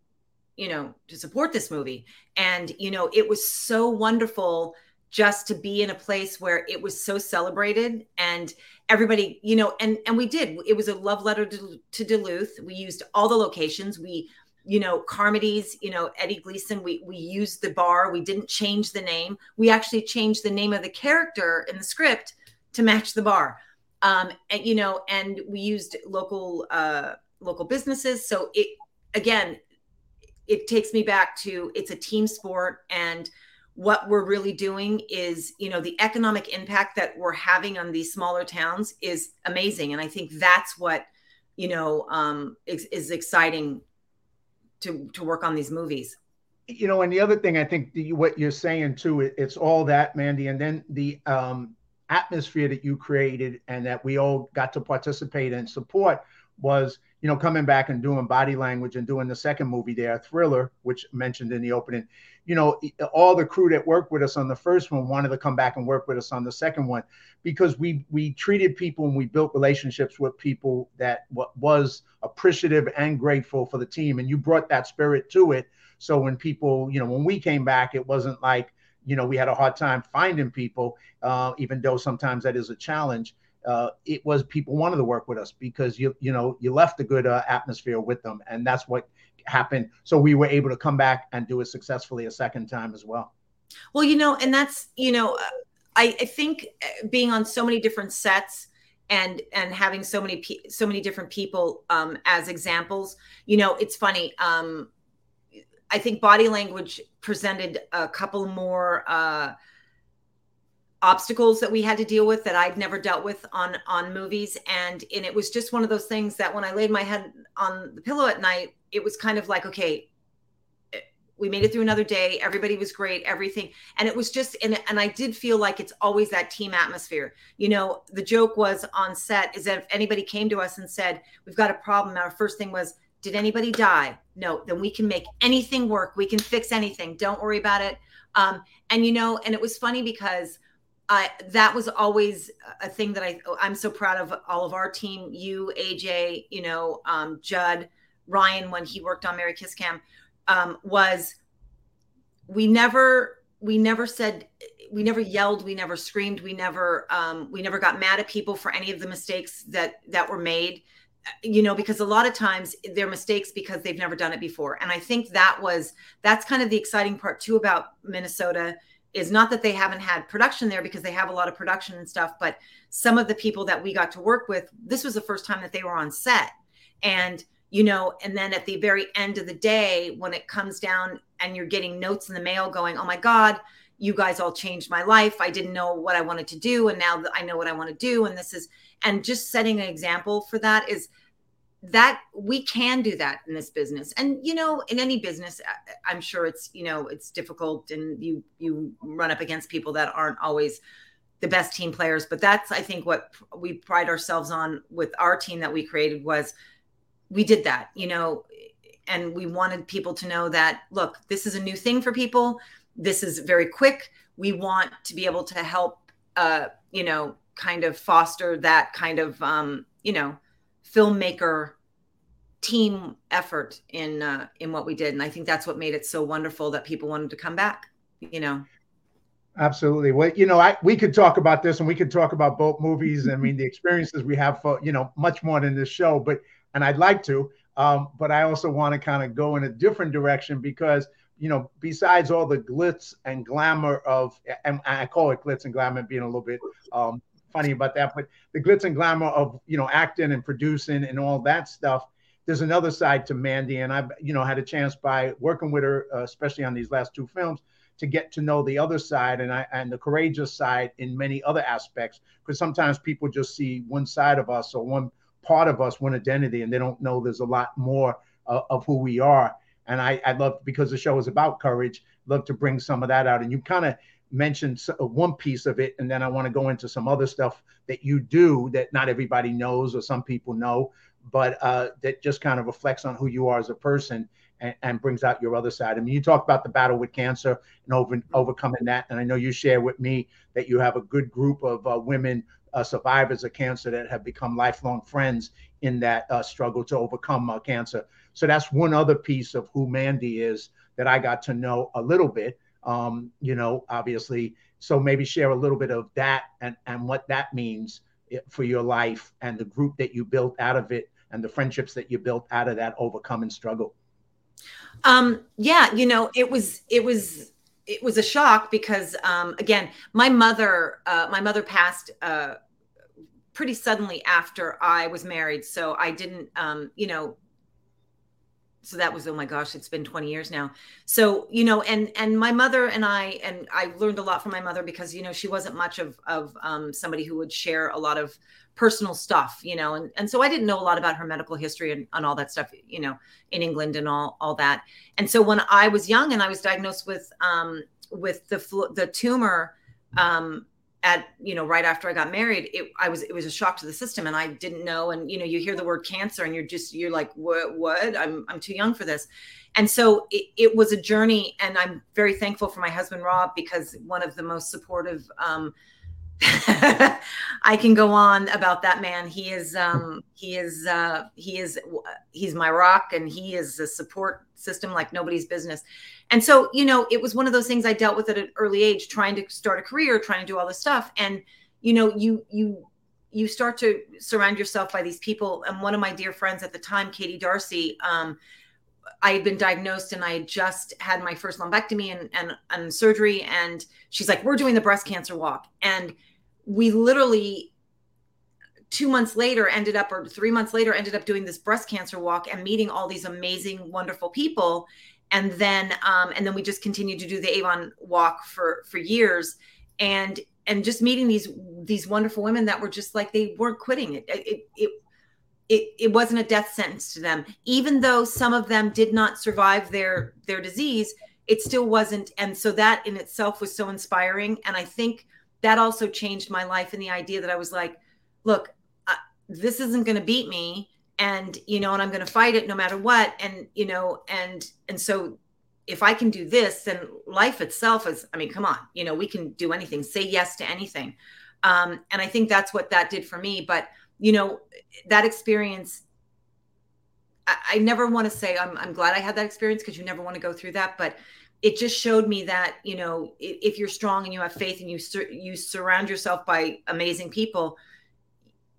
you know, to support this movie. And, you know, it was so wonderful just to be in a place where it was so celebrated and everybody, you know, and and we did. It was a love letter to, to Duluth. We used all the locations. We you know, Carmody's, you know, Eddie Gleason, we we used the bar. We didn't change the name. We actually changed the name of the character in the script to match the bar um, and you know, and we used local uh, local businesses. So it again, it takes me back to it's a team sport. And what we're really doing is you know the economic impact that we're having on these smaller towns is amazing. And i think that's what you know um, is, is exciting to to work on these movies. You know and the other thing i think the, what you're saying too it's all that mandy. And then the um atmosphere that you created and that we all got to participate and support was you know coming back and doing body language and doing the second movie there thriller which mentioned in the opening. You know all the crew that worked with us on the first one wanted to come back and work with us on the second one because we we treated people and we built relationships with people that was appreciative and grateful for the team. And you brought that spirit to it. So when people you know when we came back it wasn't like you know we had a hard time finding people uh, even though sometimes that is a challenge uh, it was people wanted to work with us because you you know you left a good uh, atmosphere with them, and that's what happened. So we were able to come back and do it successfully a second time as well. Well, you know, and that's you know, I, I think uh, being on so many different sets and and having so many so many different people um, as examples, you know, it's funny. Um, I think body language presented a couple more. Uh, obstacles that we had to deal with that I'd never dealt with on on movies. And and it was just one of those things that when I laid my head on the pillow at night it was kind of like okay we made it through another day. Everybody was great. Everything. And it was just and, and i did feel like it's always that team atmosphere. You know the joke was on set is that if anybody came to us and said we've got a problem our first thing was did anybody die no then we can make anything work we can fix anything don't worry about it um, and you know and it was funny because I that was always a thing that I I'm so proud of all of our team. You, AJ, you know, um, Judd, Ryan, when he worked on Merry Kiss Cam, um, was we never we never said we never yelled, we never screamed, we never um, we never got mad at people for any of the mistakes that that were made. You know, because a lot of times they're mistakes because they've never done it before, and I think that was that's kind of the exciting part too about Minnesota is not that they haven't had production there because they have a lot of production and stuff, but some of the people that we got to work with, this was the first time that they were on set. And, you know, and then at the very end of the day, when it comes down and you're getting notes in the mail going, oh my God, you guys all changed my life. I didn't know what I wanted to do. And now I know what I want to do. And this is, and just setting an example for that is that we can do that in this business. And you know in any business i'm sure it's you know it's difficult and you you run up against people that aren't always the best team players. But that's i think what we pride ourselves on with our team that we created was we did that you know and we wanted people to know that look this is a new thing for people. This is very quick. We want to be able to help uh you know kind of foster that kind of um you know filmmaker team effort in uh, in what we did. And i think that's what made it so wonderful that people wanted to come back you know? Absolutely. Well you know i we could talk about this and we could talk about both movies. I mean the experiences we have for you know much more than this show but and i'd like to um, but i also want to kind of go in a different direction because you know besides all the glitz and glamour of and i call it glitz and glamour being a little bit um, funny about that, but the glitz and glamour of you know acting and producing and all that stuff. There's another side to Mandy, and I've you know had a chance by working with her, uh, especially on these last two films, to get to know the other side and I and the courageous side in many other aspects. Because sometimes people just see one side of us or one part of us, one identity, and they don't know there's a lot more uh, of who we are. And I, I love because the show is about courage. Love to bring some of that out, and you kind of mention uh, one piece of it, and then I want to go into some other stuff that you do that not everybody knows or some people know, but uh, that just kind of reflects on who you are as a person and, and, brings out your other side. I mean, you talk about the battle with cancer and over, overcoming that, and I know you share with me that you have a good group of uh, women uh, survivors of cancer that have become lifelong friends in that uh, struggle to overcome uh, cancer. So that's one other piece of who Mandy is that I got to know a little bit um, you know, obviously. So maybe share a little bit of that and, and what that means for your life and the group that you built out of it and the friendships that you built out of that overcoming struggle. Um, yeah, you know, it was, it was, it was a shock because, um, again, my mother, uh, my mother passed, uh, pretty suddenly after I was married. So I didn't, um, you know, so that was oh my gosh it's been 20 years now. So you know and and my mother and i and i learned a lot from my mother because you know she wasn't much of of um, somebody who would share a lot of personal stuff you know and, and so i didn't know a lot about her medical history and, and all that stuff you know in england and all all that. And so when i was young and i was diagnosed with um with the the tumor um at you know right after i got married it i was it was a shock to the system and i didn't know and you know you hear the word cancer and you're just you're like what what? I'm i'm too young for this. And so it, it was a journey and i'm very thankful for my husband rob because one of the most supportive um I can go on about that man. He is um he is uh he is he's my rock and he is a support system like nobody's business. And so, you know, it was one of those things I dealt with at an early age trying to start a career, trying to do all this stuff and you know, you you you start to surround yourself by these people and one of my dear friends at the time, Katie Darcy, um I had been diagnosed and I had just had my first lumpectomy and, and, and surgery. And she's like, We're doing the breast cancer walk. And we literally two months later ended up or three months later ended up doing this breast cancer walk and meeting all these amazing wonderful people. And then um, and then we just continued to do the avon walk for for years. And and just meeting these these wonderful women that were just like they weren't quitting. It it it it, it wasn't a death sentence to them. Even though some of them did not survive their their disease it still wasn't. And so that in itself was so inspiring. And i think that also changed my life and the idea that I was like, look, uh, this isn't going to beat me and you know and i'm going to fight it no matter what and you know and and so if i can do this then life itself is i mean come on you know we can do anything say yes to anything. Um and i think that's what that did for me but you know that experience i, I never want to say I'm, I'm glad i had that experience because you never want to go through that but it just showed me that you know if you're strong and you have faith and you sur- you surround yourself by amazing people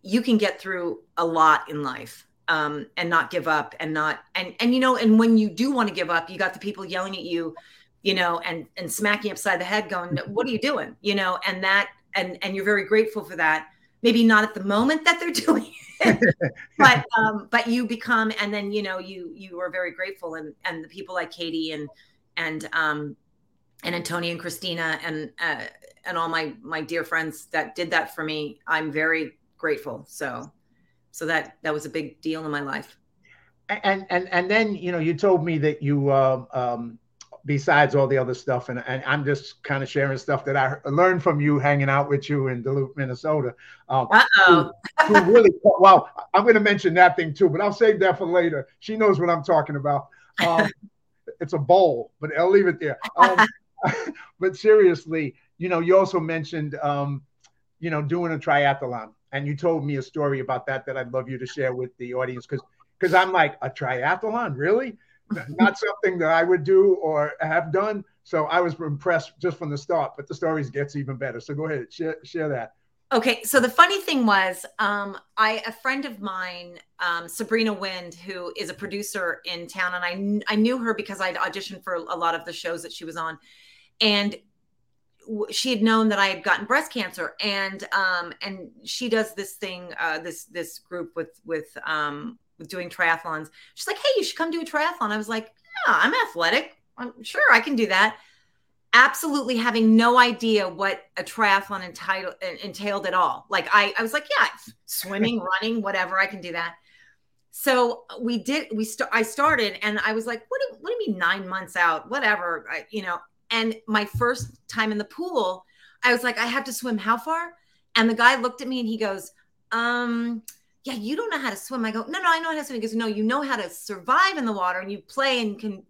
you can get through a lot in life um, and not give up and not and and you know and when you do want to give up you got the people yelling at you you know and and smacking upside the head going what are you doing? You know and that and and you're very grateful for that. Maybe not at the moment that they're doing it but um but you become and then you know you you are very grateful and and the people like katie and and um, and Antonia and Christina and uh, and all my my dear friends that did that for me. I'm very grateful. So so that that was a big deal in my life. And and and then you know you told me that you uh, um, besides all the other stuff, and, and I'm just kind of sharing stuff that I learned from you hanging out with you in Duluth, Minnesota. Um, who, who really, well, I'm going to mention that thing too, but I'll save that for later. She knows what I'm talking about. Um, it's a bowl, but I'll leave it there. Um, but seriously, you know, you also mentioned, um, you know, doing a triathlon, and you told me a story about that that I'd love you to share with the audience because because I'm like a triathlon, really, not something that I would do or have done. So I was impressed just from the start, but the stories gets even better. So go ahead, share share that. Okay, so the funny thing was, um, I a friend of mine, um, Sabrina Wind, who is a producer in town, and I I knew her because I'd auditioned for a lot of the shows that she was on, and she had known that I had gotten breast cancer, and um, and she does this thing, uh, this this group with with um, with doing triathlons. She's like, hey, you should come do a triathlon. I was like, yeah, I'm athletic. I'm sure I can do that absolutely having no idea what a triathlon entitled, entailed at all. Like I, I was like, yeah, swimming, running, whatever, I can do that. So we did. We st- I started, and I was like, what do, what do you mean nine months out? Whatever, I, you know. And my first time in the pool, I was like, I have to swim how far? And the guy looked at me and he goes, um, yeah, you don't know how to swim. I go, no, no, I know how to swim. He goes, no, you know how to survive in the water and you play and can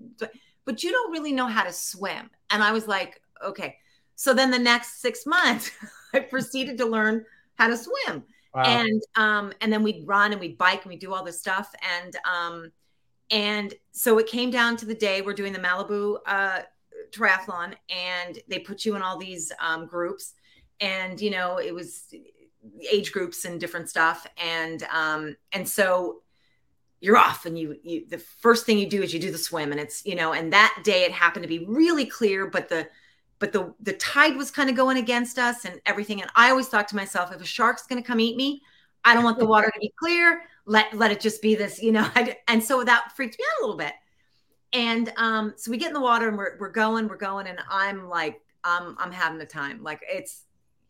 but you don't really know how to swim. And I was like, okay. So then the next six months, I proceeded to learn how to swim. Wow. And um, and then we'd run and we'd bike and we'd do all this stuff. And um, and so it came down to the day we're doing the Malibu uh, triathlon, and they put you in all these um, groups, and you know it was age groups and different stuff, and um, and so you're off and you, you the first thing you do is you do the swim. And it's you know and that day it happened to be really clear but the but the the tide was kind of going against us and everything. And i always thought to myself if a shark's going to come eat me i don't want the water to be clear. Let let it just be this you know and so that freaked me out a little bit. And um so we get in the water and we're, we're going we're going. And i'm like i'm i'm having the time. Like it's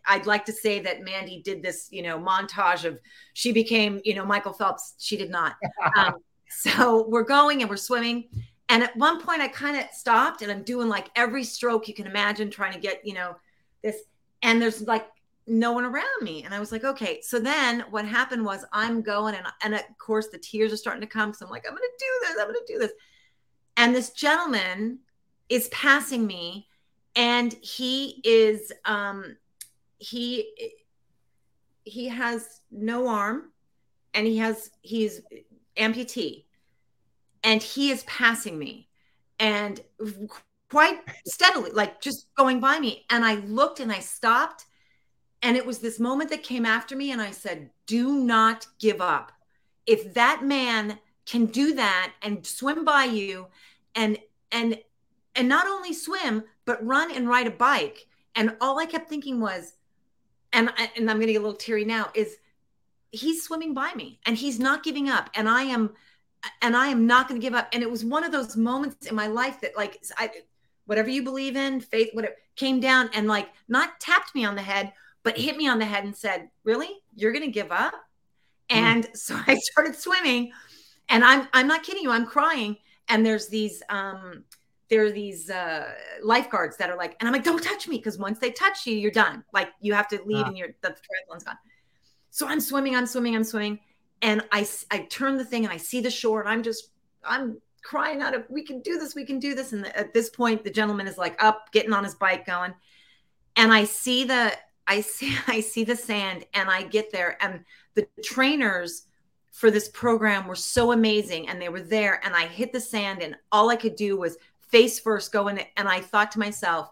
I'd like to say that Mandy did this, you know, montage of she became, you know, Michael Phelps. She did not. Um, so we're going and we're swimming. And at one point, I kind of stopped and I'm doing like every stroke you can imagine, trying to get, you know, this. And there's like no one around me. And I was like, okay. So then what happened was I'm going and and of course the tears are starting to come. So I'm like, I'm gonna do this, I'm gonna do this. And this gentleman is passing me and he is um he he has no arm and he has he's amputee and he is passing me and quite steadily like just going by me. And i looked and i stopped and it was this moment that came after me and i said do not give up. If that man can do that and swim by you and and and not only swim but run and ride a bike. And all i kept thinking was and and i'm going to get a little teary now is he's swimming by me and he's not giving up and i am and i am not going to give up. And it was one of those moments in my life that like i whatever you believe in faith whatever came down and like not tapped me on the head but hit me on the head and said really? You're going to give up? Mm. and so i started swimming and i'm i'm not kidding you i'm crying and there's these um there are these uh, lifeguards that are like, and I'm like, don't touch me because once they touch you, you're done. Like you have to leave uh. and you're the triathlon's gone. So I'm swimming, I'm swimming, I'm swimming, and I I turn the thing and I see the shore and I'm just I'm crying out of we can do this, we can do this. And the, at this point, the gentleman is like up, getting on his bike, going, and I see the I see I see the sand, and I get there, and the trainers for this program were so amazing and they were there and i hit the sand and all i could do was face first go in and I thought to myself,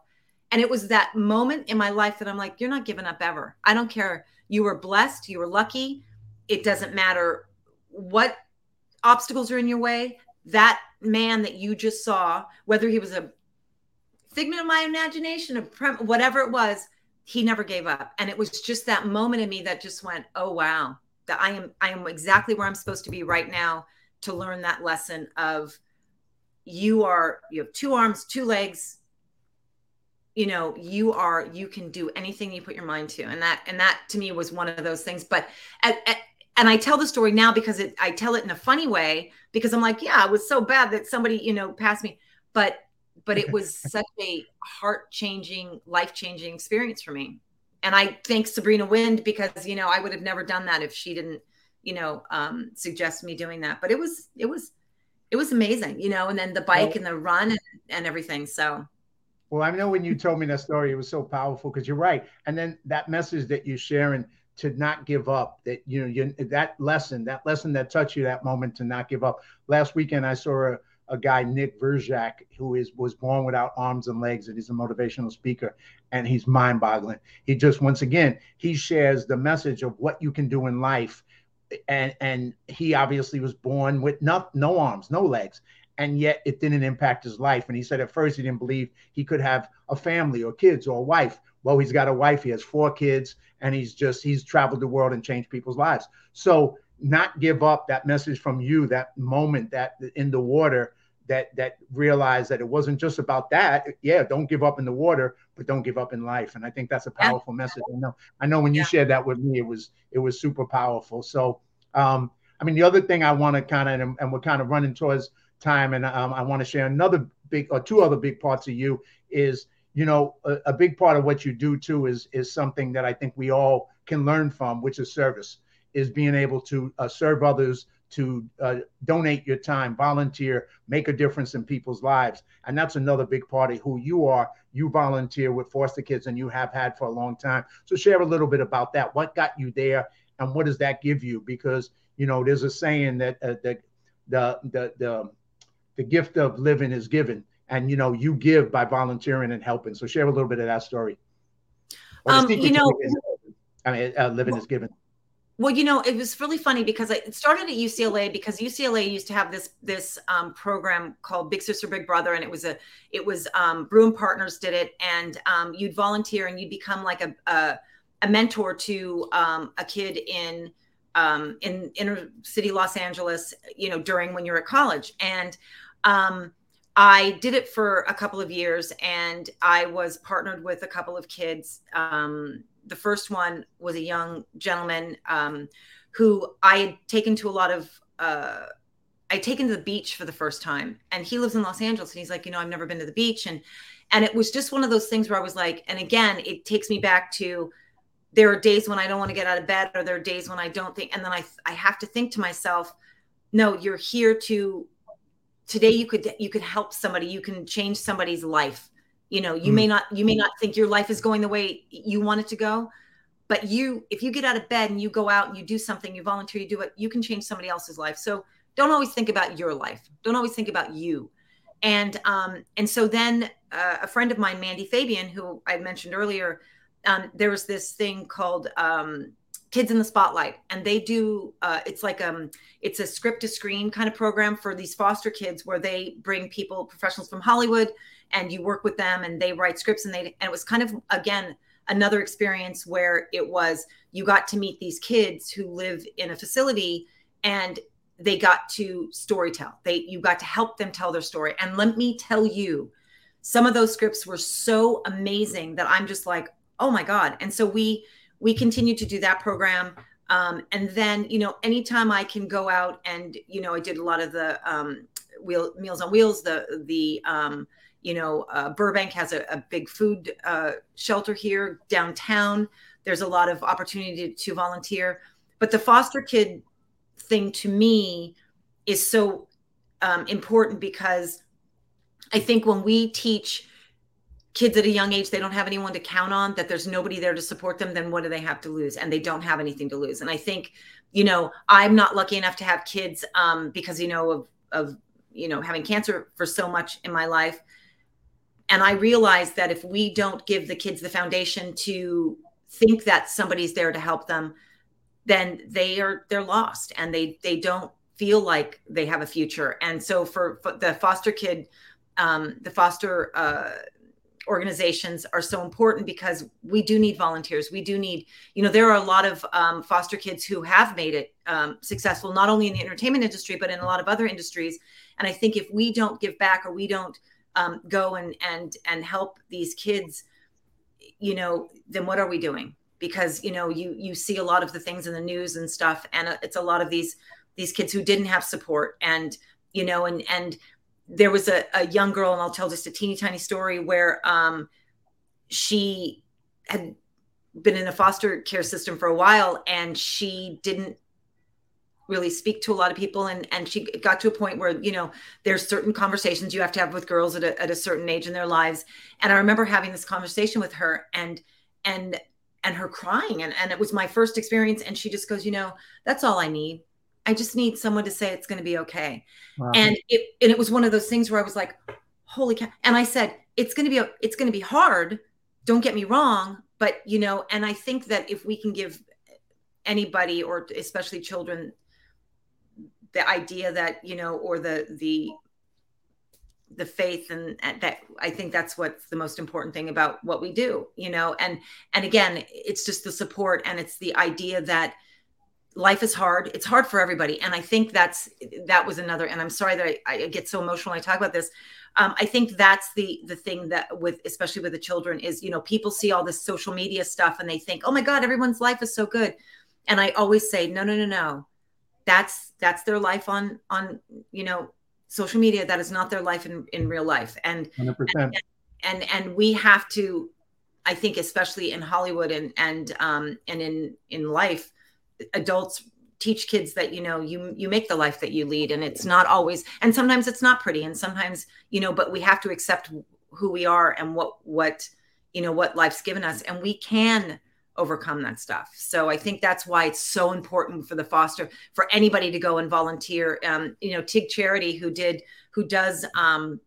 and it was that moment in my life that I'm like, you're not giving up ever. I don't care. You were blessed, you were lucky. It doesn't matter what obstacles are in your way. That man that you just saw, whether he was a figment of my imagination, a whatever it was, he never gave up. And it was just that moment in me that just went, oh wow, that I am I am exactly where I'm supposed to be right now to learn that lesson of you are you have two arms two legs. You know you are you can do anything you put your mind to. And that and that to me was one of those things. But at, at, and i tell the story now because it i tell it in a funny way because i'm like yeah it was so bad that somebody you know passed me. But but it was such a heart changing life changing experience for me. And i thank sabrina wind because you know i would have never done that if she didn't you know um suggest me doing that. But it was it was it was amazing, you know, and then the bike and the run and, and everything. So, well, I know when you told me that story, it was so powerful because you're right. And then that message that you're sharing to not give up, that you know, you, that lesson, that lesson that touched you that moment to not give up. Last weekend, I saw a, a guy, Nick Vujicic, who is was born without arms and legs, and he's a motivational speaker, and he's mind-boggling. He just once again he shares the message of what you can do in life and and he obviously was born with no, no arms, no legs, and yet it didn't impact his life. And he said at first he didn't believe he could have a family or kids or a wife. Well, he's got a wife, he has four kids, and he's just he's traveled the world and changed people's lives. So not give up that message from you, that moment that in the water that that realized that it wasn't just about that. Yeah, don't give up in the water, but don't give up in life. And I think that's a powerful yeah. message. I know. I know when you yeah. shared that with me, it was it was super powerful. So, um, I mean, the other thing I want to kind of and, and, we're kind of running towards time, and um, I want to share another big or two other big parts of you is you know a, a big part of what you do too is is something that I think we all can learn from, which is service, is being able to uh, serve others to uh, donate your time, volunteer, make a difference in people's lives. And that's another big part of who you are. You volunteer with foster kids and you have had for a long time. So share a little bit about that. What got you there and what does that give you? Because, you know, there's a saying that uh, the, the, the, the, the gift of living is given. And, you know, you give by volunteering and helping. So share a little bit of that story. Um, you know, I mean, uh, living well, is given. Well, you know, it was really funny because I started at UCLA because UCLA used to have this this um, program called Big Sister Big Brother, and it was a it was um, Bruin Partners did it, and um, you'd volunteer and you'd become like a a, a mentor to um, a kid in um, in inner city Los Angeles, you know, during when you're at college, and um, I did it for a couple of years, and I was partnered with a couple of kids. The first one was a young gentleman um, who I had taken to a lot of. Uh, I'd taken to the beach for the first time, and he lives in Los Angeles, and he's like, you know, I've never been to the beach, and and it was just one of those things where I was like, and again, it takes me back to there are days when I don't want to get out of bed, or there are days when I don't think, and then I I have to think to myself, no, you're here to today. You could you could help somebody. You can change somebody's life. You know, you mm. may not you may not think your life is going the way you want it to go, but you if you get out of bed and you go out and you do something, you volunteer, you do it, you can change somebody else's life. So don't always think about your life. Don't always think about you. And um and so then uh, a friend of mine, Mandy Fabian, who I mentioned earlier um, there was this thing called um, Kids in the Spotlight, and they do uh, it's like um it's a script to screen kind of program for these foster kids where they bring people professionals from Hollywood and you work with them and they write scripts and they and it was kind of again another experience where it was you got to meet these kids who live in a facility and they got to storytell. They you got to help them tell their story. And let me tell you some of those scripts were so amazing that i'm just like oh my god. And so we we continue to do that program. Um, and then you know anytime i can go out and you know i did a lot of the um, wheel meals on wheels the the um, you know uh, burbank has a, a big food uh, shelter here downtown. There's a lot of opportunity to, to volunteer. But the foster kid thing to me is so um, important because i think when we teach kids at a young age they don't have anyone to count on that there's nobody there to support them then what do they have to lose? And they don't have anything to lose. And i think you know i'm not lucky enough to have kids um, because you know of of you know having cancer for so much in my life and i realize that if we don't give the kids the foundation to think that somebody's there to help them then they are they're lost and they they don't feel like they have a future and so for, for the foster kid um, the foster uh, organizations are so important because we do need volunteers. We do need, you know, there are a lot of um, foster kids who have made it um, successful, not only in the entertainment industry, but in a lot of other industries. And I think if we don't give back or we don't um, go and and and help these kids, you know, then what are we doing? Because you know, you you see a lot of the things in the news and stuff, and it's a lot of these these kids who didn't have support and you know and and there was a, a young girl, and I'll tell just a teeny tiny story where um, she had been in a foster care system for a while and she didn't really speak to a lot of people and and she got to a point where you know there's certain conversations you have to have with girls at a, at a certain age in their lives and i remember having this conversation with her and and and her crying and, and it was my first experience and she just goes you know that's all i need I just need someone to say it's going to be okay. Wow. And it and it was one of those things where I was like, holy cow. And I said, it's going to be it's going to be hard. Don't get me wrong, but you know, and I think that if we can give anybody or especially children the idea that, you know, or the the the faith and, that i think that's what's the most important thing about what we do you know? And and again it's just the support and it's the idea that life is hard. It's hard for everybody. And i think that's that was another and i'm sorry that i, I get so emotional when i talk about this. Um, i think that's the the thing that with especially with the children is you know people see all this social media stuff and they think oh my god everyone's life is so good. And i always say no no no no that's that's their life on on you know social media that is not their life in in real life and 100%. and and, and we have to i think especially in hollywood and and um and in in life adults teach kids that you know you you make the life that you lead and it's not always and sometimes it's not pretty and sometimes you know but we have to accept who we are and what what you know what life's given us and we can overcome that stuff. So i think that's why it's so important for the foster for anybody to go and volunteer. Um you know tig charity who did who does um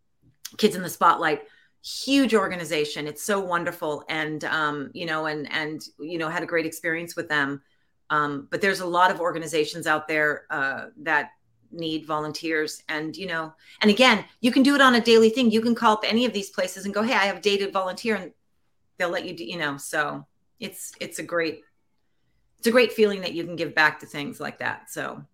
kids in the spotlight huge organization. It's so wonderful. And um you know and and you know had a great experience with them. Um, but there's a lot of organizations out there uh, that need volunteers. And you know and again you can do it on a daily thing. You can call up any of these places and go hey i have a dated volunteer and they'll let you do you know so it's it's a great it's a great feeling that you can give back to things like that. So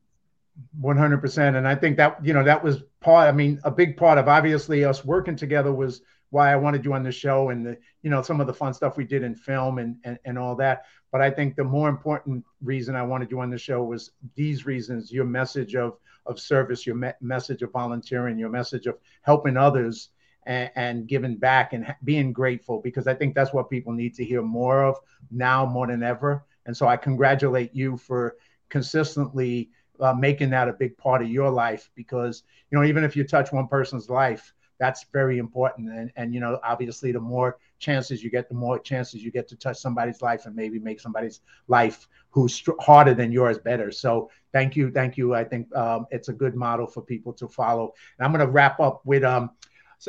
100% and i think that you know that was part i mean a big part of obviously us working together was why i wanted you on the show and the you know some of the fun stuff we did in film and and, and all that. But I think the more important reason I wanted you on the show was these reasons: your message of of service, your me- message of volunteering, your message of helping others, and, and giving back and being grateful because I think that's what people need to hear more of now more than ever. And so I congratulate you for consistently uh, making that a big part of your life because you know even if you touch one person's life that's very important. And and you know obviously the more chances you get the more chances you get to touch somebody's life and maybe make somebody's life who's harder than yours better. So thank you thank you. I think um, it's a good model for people to follow. And i'm going to wrap up with um,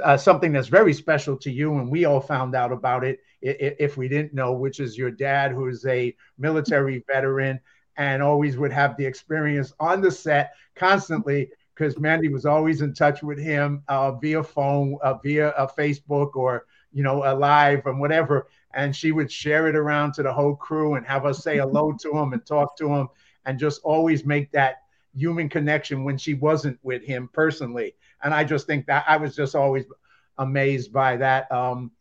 uh, something that's very special to you and we all found out about it if we didn't know which is your dad who's a military veteran and always would have the experience on the set constantly because Mandy was always in touch with him uh, via phone, uh, via a Facebook, or you know, a live and whatever. And she would share it around to the whole crew and have us say hello to him and talk to him, and just always make that human connection when she wasn't with him personally. And I just think that I was just always amazed by that. Um,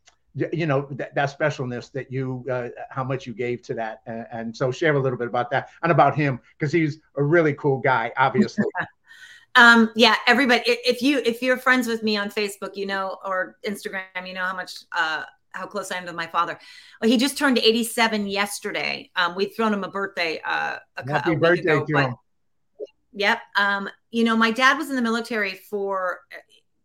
you know that, that specialness that you uh, how much you gave to that and, and, so share a little bit about that and about him because he's a really cool guy obviously um yeah everybody if you if you're friends with me on facebook you know or instagram you know how much uh how close I am to my father. Well, he just turned 87 yesterday. Um, we have thrown him a birthday uh, a, Happy a birthday ago, to but, him. Yep. Um, you know, my dad was in the military for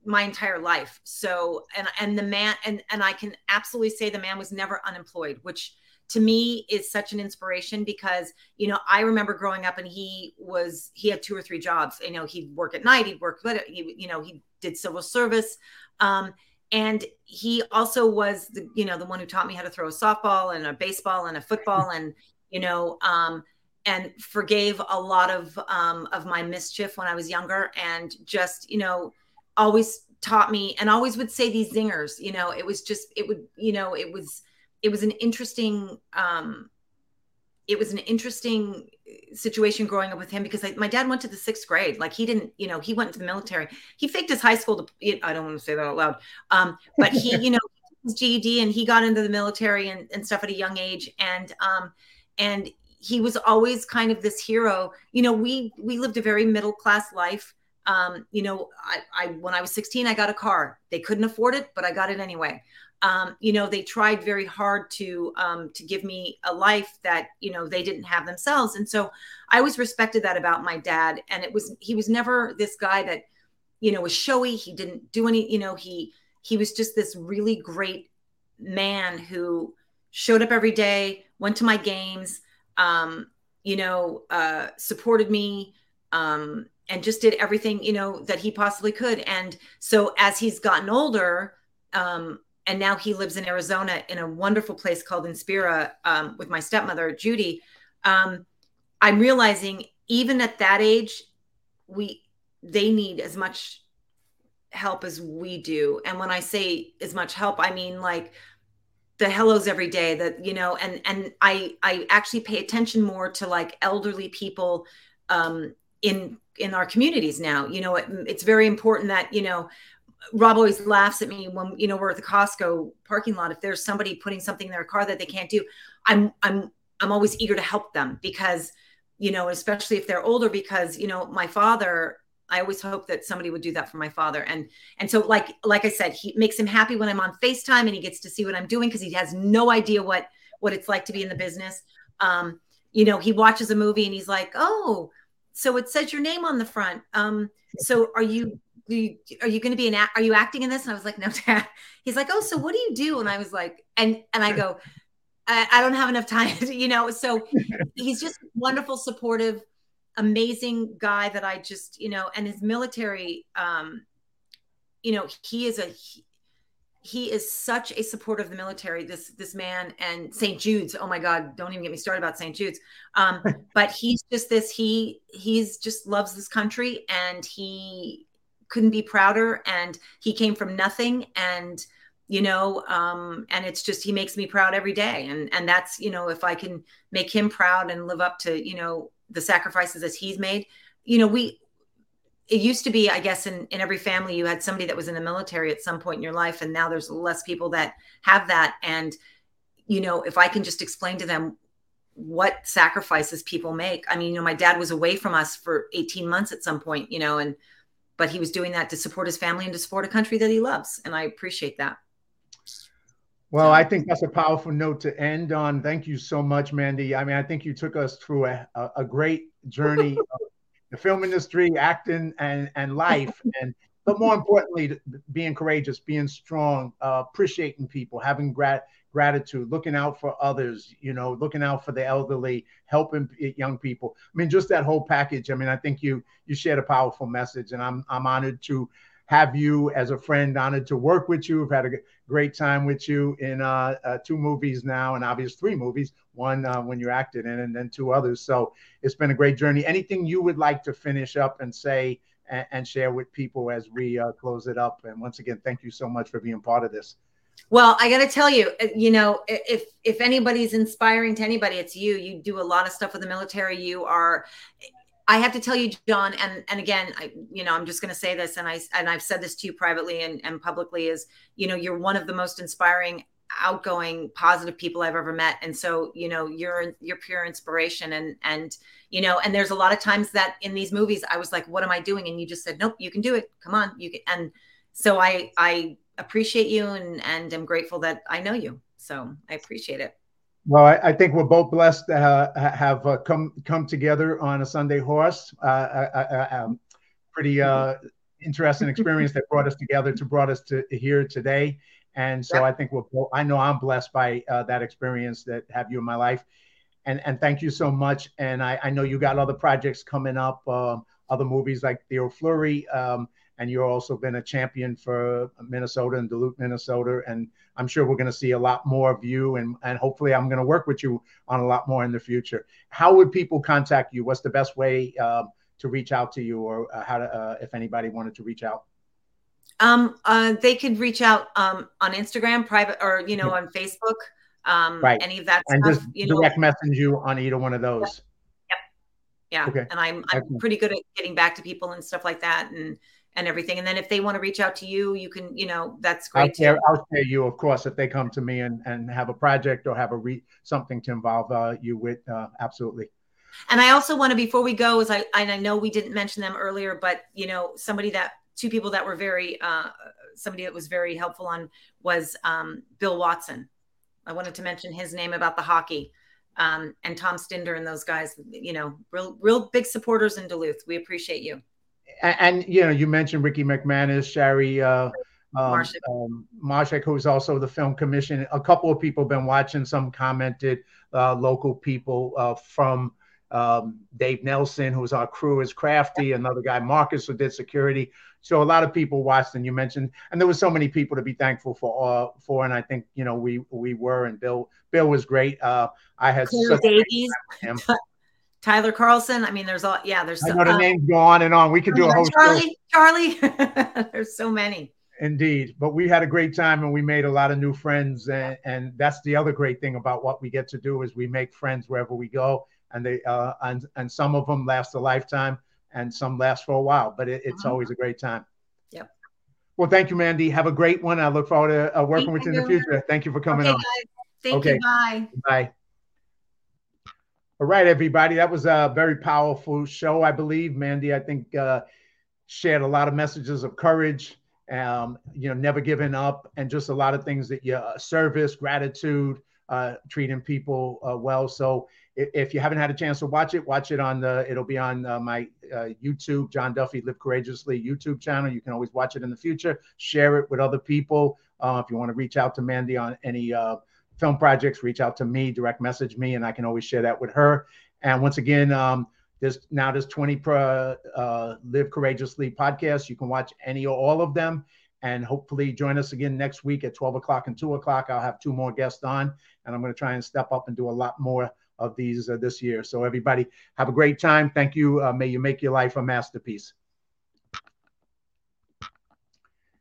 my entire life. So and and the man and and I can absolutely say the man was never unemployed, which to me is such an inspiration because you know I remember growing up and he was he had two or three jobs. You know he'd work at night, he'd work he, you know he did civil service, um, and he also was the you know the one who taught me how to throw a softball and a baseball and a football and you know um, and forgave a lot of um, of my mischief when I was younger and just you know always taught me and always would say these zingers you know it was just it would you know it was it was an interesting um it was an interesting situation growing up with him because I, my dad went to the sixth grade. Like he didn't you know he went to the military. He faked his high school to i don't want to say that out loud um but he you know his ged and he got into the military and, and stuff at a young age and um and he was always kind of this hero you know we we lived a very middle class life um, you know, I, I when I was 16, I got a car. They couldn't afford it, but I got it anyway. Um, you know, they tried very hard to um, to give me a life that you know they didn't have themselves, and so I always respected that about my dad. And it was he was never this guy that you know was showy. He didn't do any. You know, he he was just this really great man who showed up every day, went to my games, um, you know, uh, supported me. Um, and just did everything you know that he possibly could and so as he's gotten older um, and now he lives in arizona in a wonderful place called inspira um, with my stepmother judy um, i'm realizing even at that age we they need as much help as we do and when i say as much help i mean like the hellos every day that you know and and i i actually pay attention more to like elderly people um in in our communities now. You know it, it's very important that you know rob always laughs at me when you know we're at the costco parking lot. If there's somebody putting something in their car that they can't do i'm i'm i'm always eager to help them because you know especially if they're older because you know my father i always hope that somebody would do that for my father and and so like like i said he makes him happy when i'm on facetime and he gets to see what i'm doing because he has no idea what what it's like to be in the business um you know he watches a movie and he's like oh so it says your name on the front. Um, so are you, you are you going to be an? Are you acting in this? And I was like, no, dad. He's like, oh, so what do you do? And I was like, and and I go, I, I don't have enough time, you know. So he's just wonderful, supportive, amazing guy that I just, you know, and his military, um, you know, he is a he, he is such a supporter of the military this this man and st jude's. Oh my god don't even get me started about st jude's. Um, but he's just this he he's just loves this country and he couldn't be prouder and he came from nothing and you know um, and it's just he makes me proud every day. And and that's you know if i can make him proud and live up to you know the sacrifices that he's made you know we it used to be i guess in, in every family you had somebody that was in the military at some point in your life and now there's less people that have that and you know if i can just explain to them what sacrifices people make i mean you know my dad was away from us for 18 months at some point you know and but he was doing that to support his family and to support a country that he loves, and I appreciate that. Well, I think that's a powerful note to end on. Thank you so much, Mandy. I mean, I think you took us through a, a, great journey of the film industry, acting, and and life, and but more importantly, being courageous, being strong, uh, appreciating people, having grat- gratitude, looking out for others, you know, looking out for the elderly, helping young people. I mean, just that whole package. I mean, I think you you shared a powerful message, and I'm I'm honored to have you as a friend, honored to work with you. I've had a great time with you in uh, uh, two movies now, and obvious three movies. One uh, when you acted in, and then two others. So it's been a great journey. Anything you would like to finish up and say and, and share with people as we uh, close it up? And once again, thank you so much for being part of this. Well, I got to tell you, uh, you know, if if anybody's inspiring to anybody, it's you. You do a lot of stuff with the military. You are I have to tell you, John, and and again, I you know, I'm just going to say this, and I and I've said this to you privately and, and publicly is, you know, you're one of the most inspiring, outgoing, positive people I've ever met, and so you know, you're you're pure inspiration, and and you know, and there's a lot of times that in these movies, I was like, what am I doing? And you just said, nope, you can do it. Come on, you can, and so I I appreciate you and and am grateful that I know you. So I appreciate it. Well, I, I, think we're both blessed to uh, have uh, come come together on a Sunday horse. Uh, um, pretty uh, interesting experience that brought us together to brought us to here today. And so I think we're both, I know I'm blessed by uh, that experience that have you in my life. And and thank you so much. And I, I know you got other projects coming up, um, other movies like Theo Fleury. Um, and you've also been a champion for Minnesota and Duluth, Minnesota. And I'm sure we're going to see a lot more of you, and and hopefully I'm going to work with you on a lot more in the future. How would people contact you? What's the best way uh, to reach out to you, or uh, how to, uh, if anybody wanted to reach out? Um, uh, they could reach out um, on Instagram, private, or you know, on Facebook. Um, right. Any of that and stuff, just you know, direct message you on either one of those. Yep. Yeah. Okay. And I'm I'm pretty good at getting back to people and stuff like that, and and everything. And then if they want to reach out to you, you can, you know, that's great. I'll share, I'll share you, of course, if they come to me and, and have a project or have a re something to involve uh, you with. Uh, absolutely. And I also want to, before we go, is I, I know we didn't mention them earlier, but you know, somebody that two people that were very, uh, somebody that was very helpful on was um, Bill Watson. I wanted to mention his name about the hockey. Um, and Tom Stinder and those guys, you know, real, real big supporters in Duluth. We appreciate you and, and, you know, you mentioned Ricky McManus, Shari uh, um, um, Marshak, who's also the film commission. A couple of people have been watching. Some commented, uh, local people uh, from um, Dave Nelson, who's our crew, is crafty. Another guy, Marcus, who did security. So a lot of people watched, and you mentioned, and there was so many people to be thankful for. Uh, for, and I think you know we we were, and Bill Bill was great. Uh, I had Claire Davies, Tyler Carlson. I mean, there's all yeah. There's I know the uh, names go on and on. We could do a whole Charlie. Charlie. there's so many. Indeed, but we had a great time and we made a lot of new friends, and, and that's the other great thing about what we get to do is we make friends wherever we go, and they uh, and and some of them last a lifetime, and some last for a while, but it, it's uh-huh. always a great time. Yep. Well, thank you, Mandy. Have a great one. I look forward to uh, working thank with you in the future. Thank you for coming okay, on. Guys. Thank okay. you. Bye. Bye. All right, everybody. That was a very powerful show, I believe. Mandy, I think, uh, shared a lot of messages of courage, um, you know, never giving up, and just a lot of things that you uh, service, gratitude, uh, treating people uh, well. So if, if, you haven't had a chance to watch it, watch it on the. It'll be on uh, my uh, YouTube, John Duffy Live Courageously YouTube channel. You can always watch it in the future. Share it with other people. if you want to reach out to Mandy on any film projects, reach out to me, direct message me, and I can always share that with her. And once again, um, there's now there's 20 pro, uh, Live Courageously podcasts. You can watch any or all of them. And hopefully join us again next week at 12 o'clock and 2 o'clock. I'll have two more guests on, and I'm going to try and step up and do a lot more of these uh, this year. So everybody have a great time. Thank you. Uh, may you make your life a masterpiece.